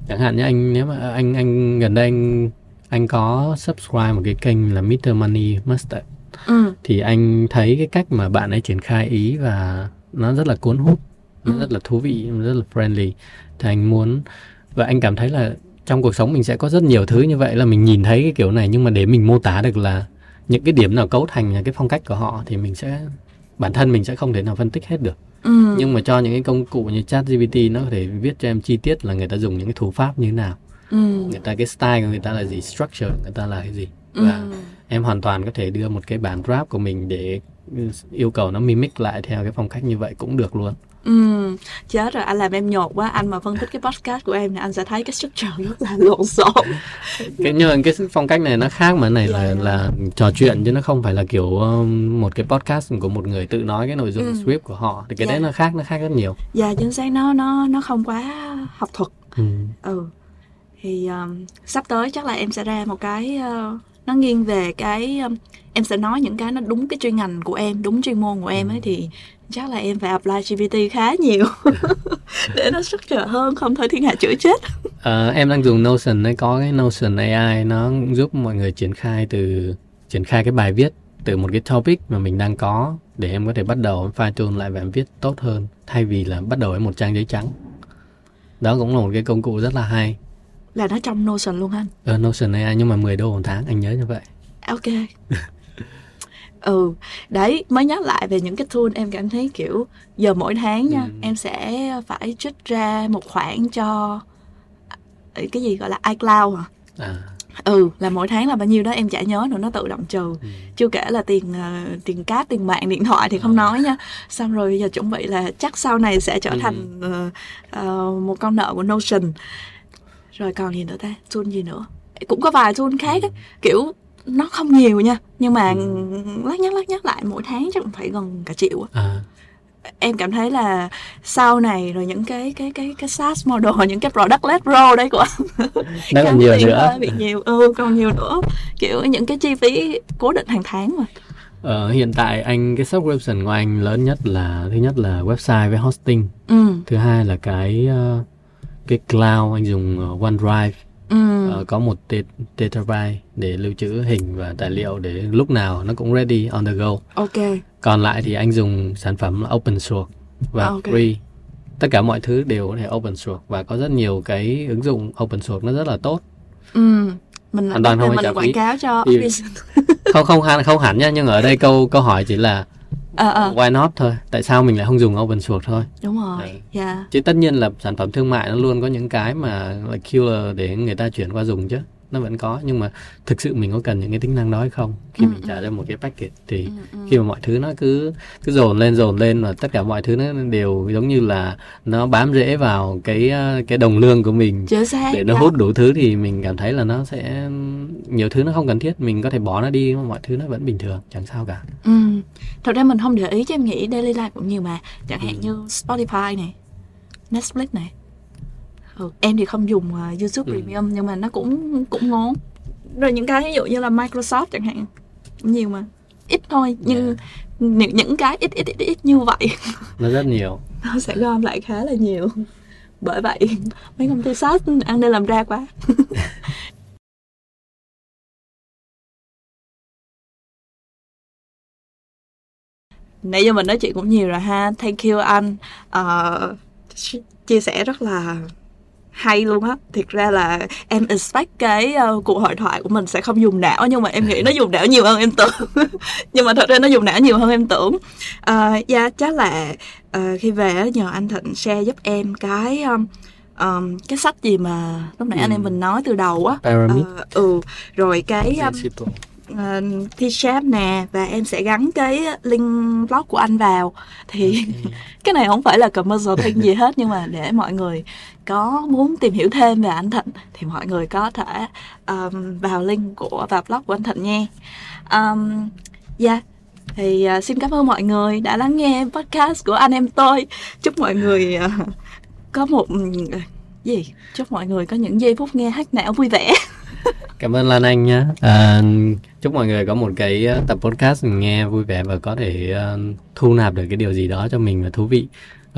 chẳng hạn như anh nếu mà anh anh gần đây anh anh có subscribe một cái kênh là Mr Money Mustard ừ. thì anh thấy cái cách mà bạn ấy triển khai ý và nó rất là cuốn hút nó ừ. rất là thú vị rất là friendly thì anh muốn và anh cảm thấy là trong cuộc sống mình sẽ có rất nhiều thứ như vậy là mình nhìn thấy cái kiểu này nhưng mà để mình mô tả được là những cái điểm nào cấu thành cái phong cách của họ thì mình sẽ bản thân mình sẽ không thể nào phân tích hết được ừ. nhưng mà cho những cái công cụ như chat GPT nó có thể viết cho em chi tiết là người ta dùng những cái thủ pháp như thế nào ừ. người ta cái style của người ta là gì structure người ta là cái gì và ừ. em hoàn toàn có thể đưa một cái bản rap của mình để yêu cầu nó mimic lại theo cái phong cách như vậy cũng được luôn Ừ, chết rồi anh làm em nhột quá anh mà phân tích cái podcast của em này anh sẽ thấy cái structure rất là (laughs) lộn xộn cái nhưng cái phong cách này nó khác mà này yeah. là dạ. là trò chuyện chứ nó không phải là kiểu um, một cái podcast của một người tự nói cái nội dung ừ. script của họ thì cái yeah. đấy dạ. nó khác nó khác rất nhiều dạ yeah, chính xác nó nó nó không quá học thuật ừ, ừ. thì um, sắp tới chắc là em sẽ ra một cái uh, nó nghiêng về cái um, em sẽ nói những cái nó đúng cái chuyên ngành của em đúng chuyên môn của em ấy ừ. thì chắc là em phải apply GPT khá nhiều (laughs) để nó trở hơn không thôi thiên hạ chữa chết. À, em đang dùng Notion đấy có cái Notion AI nó giúp mọi người triển khai từ triển khai cái bài viết từ một cái topic mà mình đang có để em có thể bắt đầu file tune lại và em viết tốt hơn thay vì là bắt đầu với một trang giấy trắng. Đó cũng là một cái công cụ rất là hay là nó trong Notion luôn anh ờ Notion AI nhưng mà 10 đô một tháng anh nhớ như vậy ok (laughs) ừ đấy mới nhắc lại về những cái tool em cảm thấy kiểu giờ mỗi tháng nha ừ. em sẽ phải trích ra một khoản cho ờ, cái gì gọi là iCloud hả à. ừ là mỗi tháng là bao nhiêu đó em chả nhớ nữa nó tự động trừ ừ. chưa kể là tiền uh, tiền cáp tiền mạng điện thoại thì không à. nói nha xong rồi giờ chuẩn bị là chắc sau này sẽ trở ừ. thành uh, uh, một con nợ của Notion rồi còn gì nữa ta? Tool gì nữa? Cũng có vài tool khác ấy. kiểu nó không nhiều nha. Nhưng mà lát nhắc lát nhắc lại mỗi tháng chắc cũng phải gần cả triệu à. em cảm thấy là sau này rồi những cái cái cái cái SaaS model (laughs) những cái product led role đấy của anh nó còn nhiều nữa. bị nhiều. Ừ còn nhiều nữa. Kiểu những cái chi phí cố định hàng tháng mà. Ờ, hiện tại anh cái subscription của anh lớn nhất là thứ nhất là website với hosting. Ừ. thứ hai là cái uh, cái cloud anh dùng uh, OneDrive ừ. uh, có một terabyte để lưu trữ hình và tài liệu để lúc nào nó cũng ready on the go. Ok. Còn lại thì anh dùng sản phẩm open source và okay. free. Tất cả mọi thứ đều có thể open source và có rất nhiều cái ứng dụng open source nó rất là tốt. Ừ. Mình hoàn toàn không phải quảng cáo cho không không hẳn không hẳn nha nhưng ở đây câu câu hỏi chỉ là à, à. why not thôi tại sao mình lại không dùng open source thôi đúng rồi. Dạ. yeah. chứ tất nhiên là sản phẩm thương mại nó luôn có những cái mà là killer để người ta chuyển qua dùng chứ nó vẫn có nhưng mà thực sự mình có cần những cái tính năng đó hay không khi ừ, mình trả ừ. ra một cái package thì ừ, ừ. khi mà mọi thứ nó cứ cứ dồn lên dồn lên và tất cả mọi thứ nó đều giống như là nó bám rễ vào cái ờ, cái đồng lương của mình để nó dạ. hút đủ thứ thì mình cảm thấy là nó sẽ nhiều thứ nó không cần thiết mình có thể bỏ nó đi mà mọi thứ nó vẫn bình thường chẳng sao cả ừ. thật ra mình không để ý chứ em nghĩ daily life cũng nhiều mà chẳng hạn ừ. như Spotify này Netflix này ừ, em thì không dùng uh, YouTube ừ. Premium nhưng mà nó cũng cũng ngon. Rồi những cái ví dụ như là Microsoft chẳng hạn nhiều mà. Ít thôi nhưng yeah. những, những cái ít, ít ít ít như vậy. (laughs) Nó rất nhiều. Nó sẽ gom lại khá là nhiều. Bởi vậy (laughs) mấy công ty SaaS ăn nên làm ra quá. (laughs) Nãy giờ mình nói chuyện cũng nhiều rồi ha. Thank you anh. Uh, chia sẻ rất là hay luôn á. Thiệt ra là em expect cái uh, cuộc hội thoại của mình sẽ không dùng não nhưng mà em nghĩ nó dùng não nhiều hơn em tưởng. (laughs) Nhưng mà thật ra nó dùng não nhiều hơn em tưởng. Uh, yeah, chắc là uh, khi về nhờ anh thịnh share giúp em cái um, um, cái sách gì mà lúc nãy ừ. anh em mình nói từ đầu á. Uh, ừ rồi cái um, uh, shape nè và em sẽ gắn cái link blog của anh vào thì (laughs) cái này không phải là commercial thing gì hết nhưng mà để mọi người có muốn tìm hiểu thêm về anh Thịnh thì mọi người có thể um, vào link của vào blog của anh Thịnh nha. Um, yeah thì uh, xin cảm ơn mọi người đã lắng nghe podcast của anh em tôi. Chúc mọi người uh, có một uh, gì? Chúc mọi người có những giây phút nghe hát não vui vẻ. (laughs) cảm ơn Lan Anh nhé à, chúc mọi người có một cái tập podcast nghe vui vẻ và có thể uh, thu nạp được cái điều gì đó cho mình và thú vị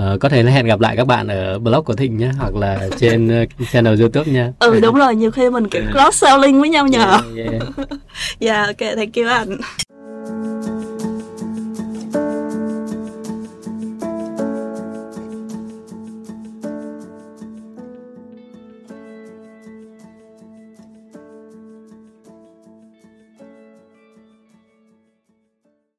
Uh, có thể là hẹn gặp lại các bạn ở blog của Thịnh nhé hoặc là (laughs) trên uh, channel YouTube nha. Ừ đúng rồi, nhiều khi mình kiểu cross selling với nhau nhờ. Yeah, yeah. (laughs) yeah ok, thank you anh.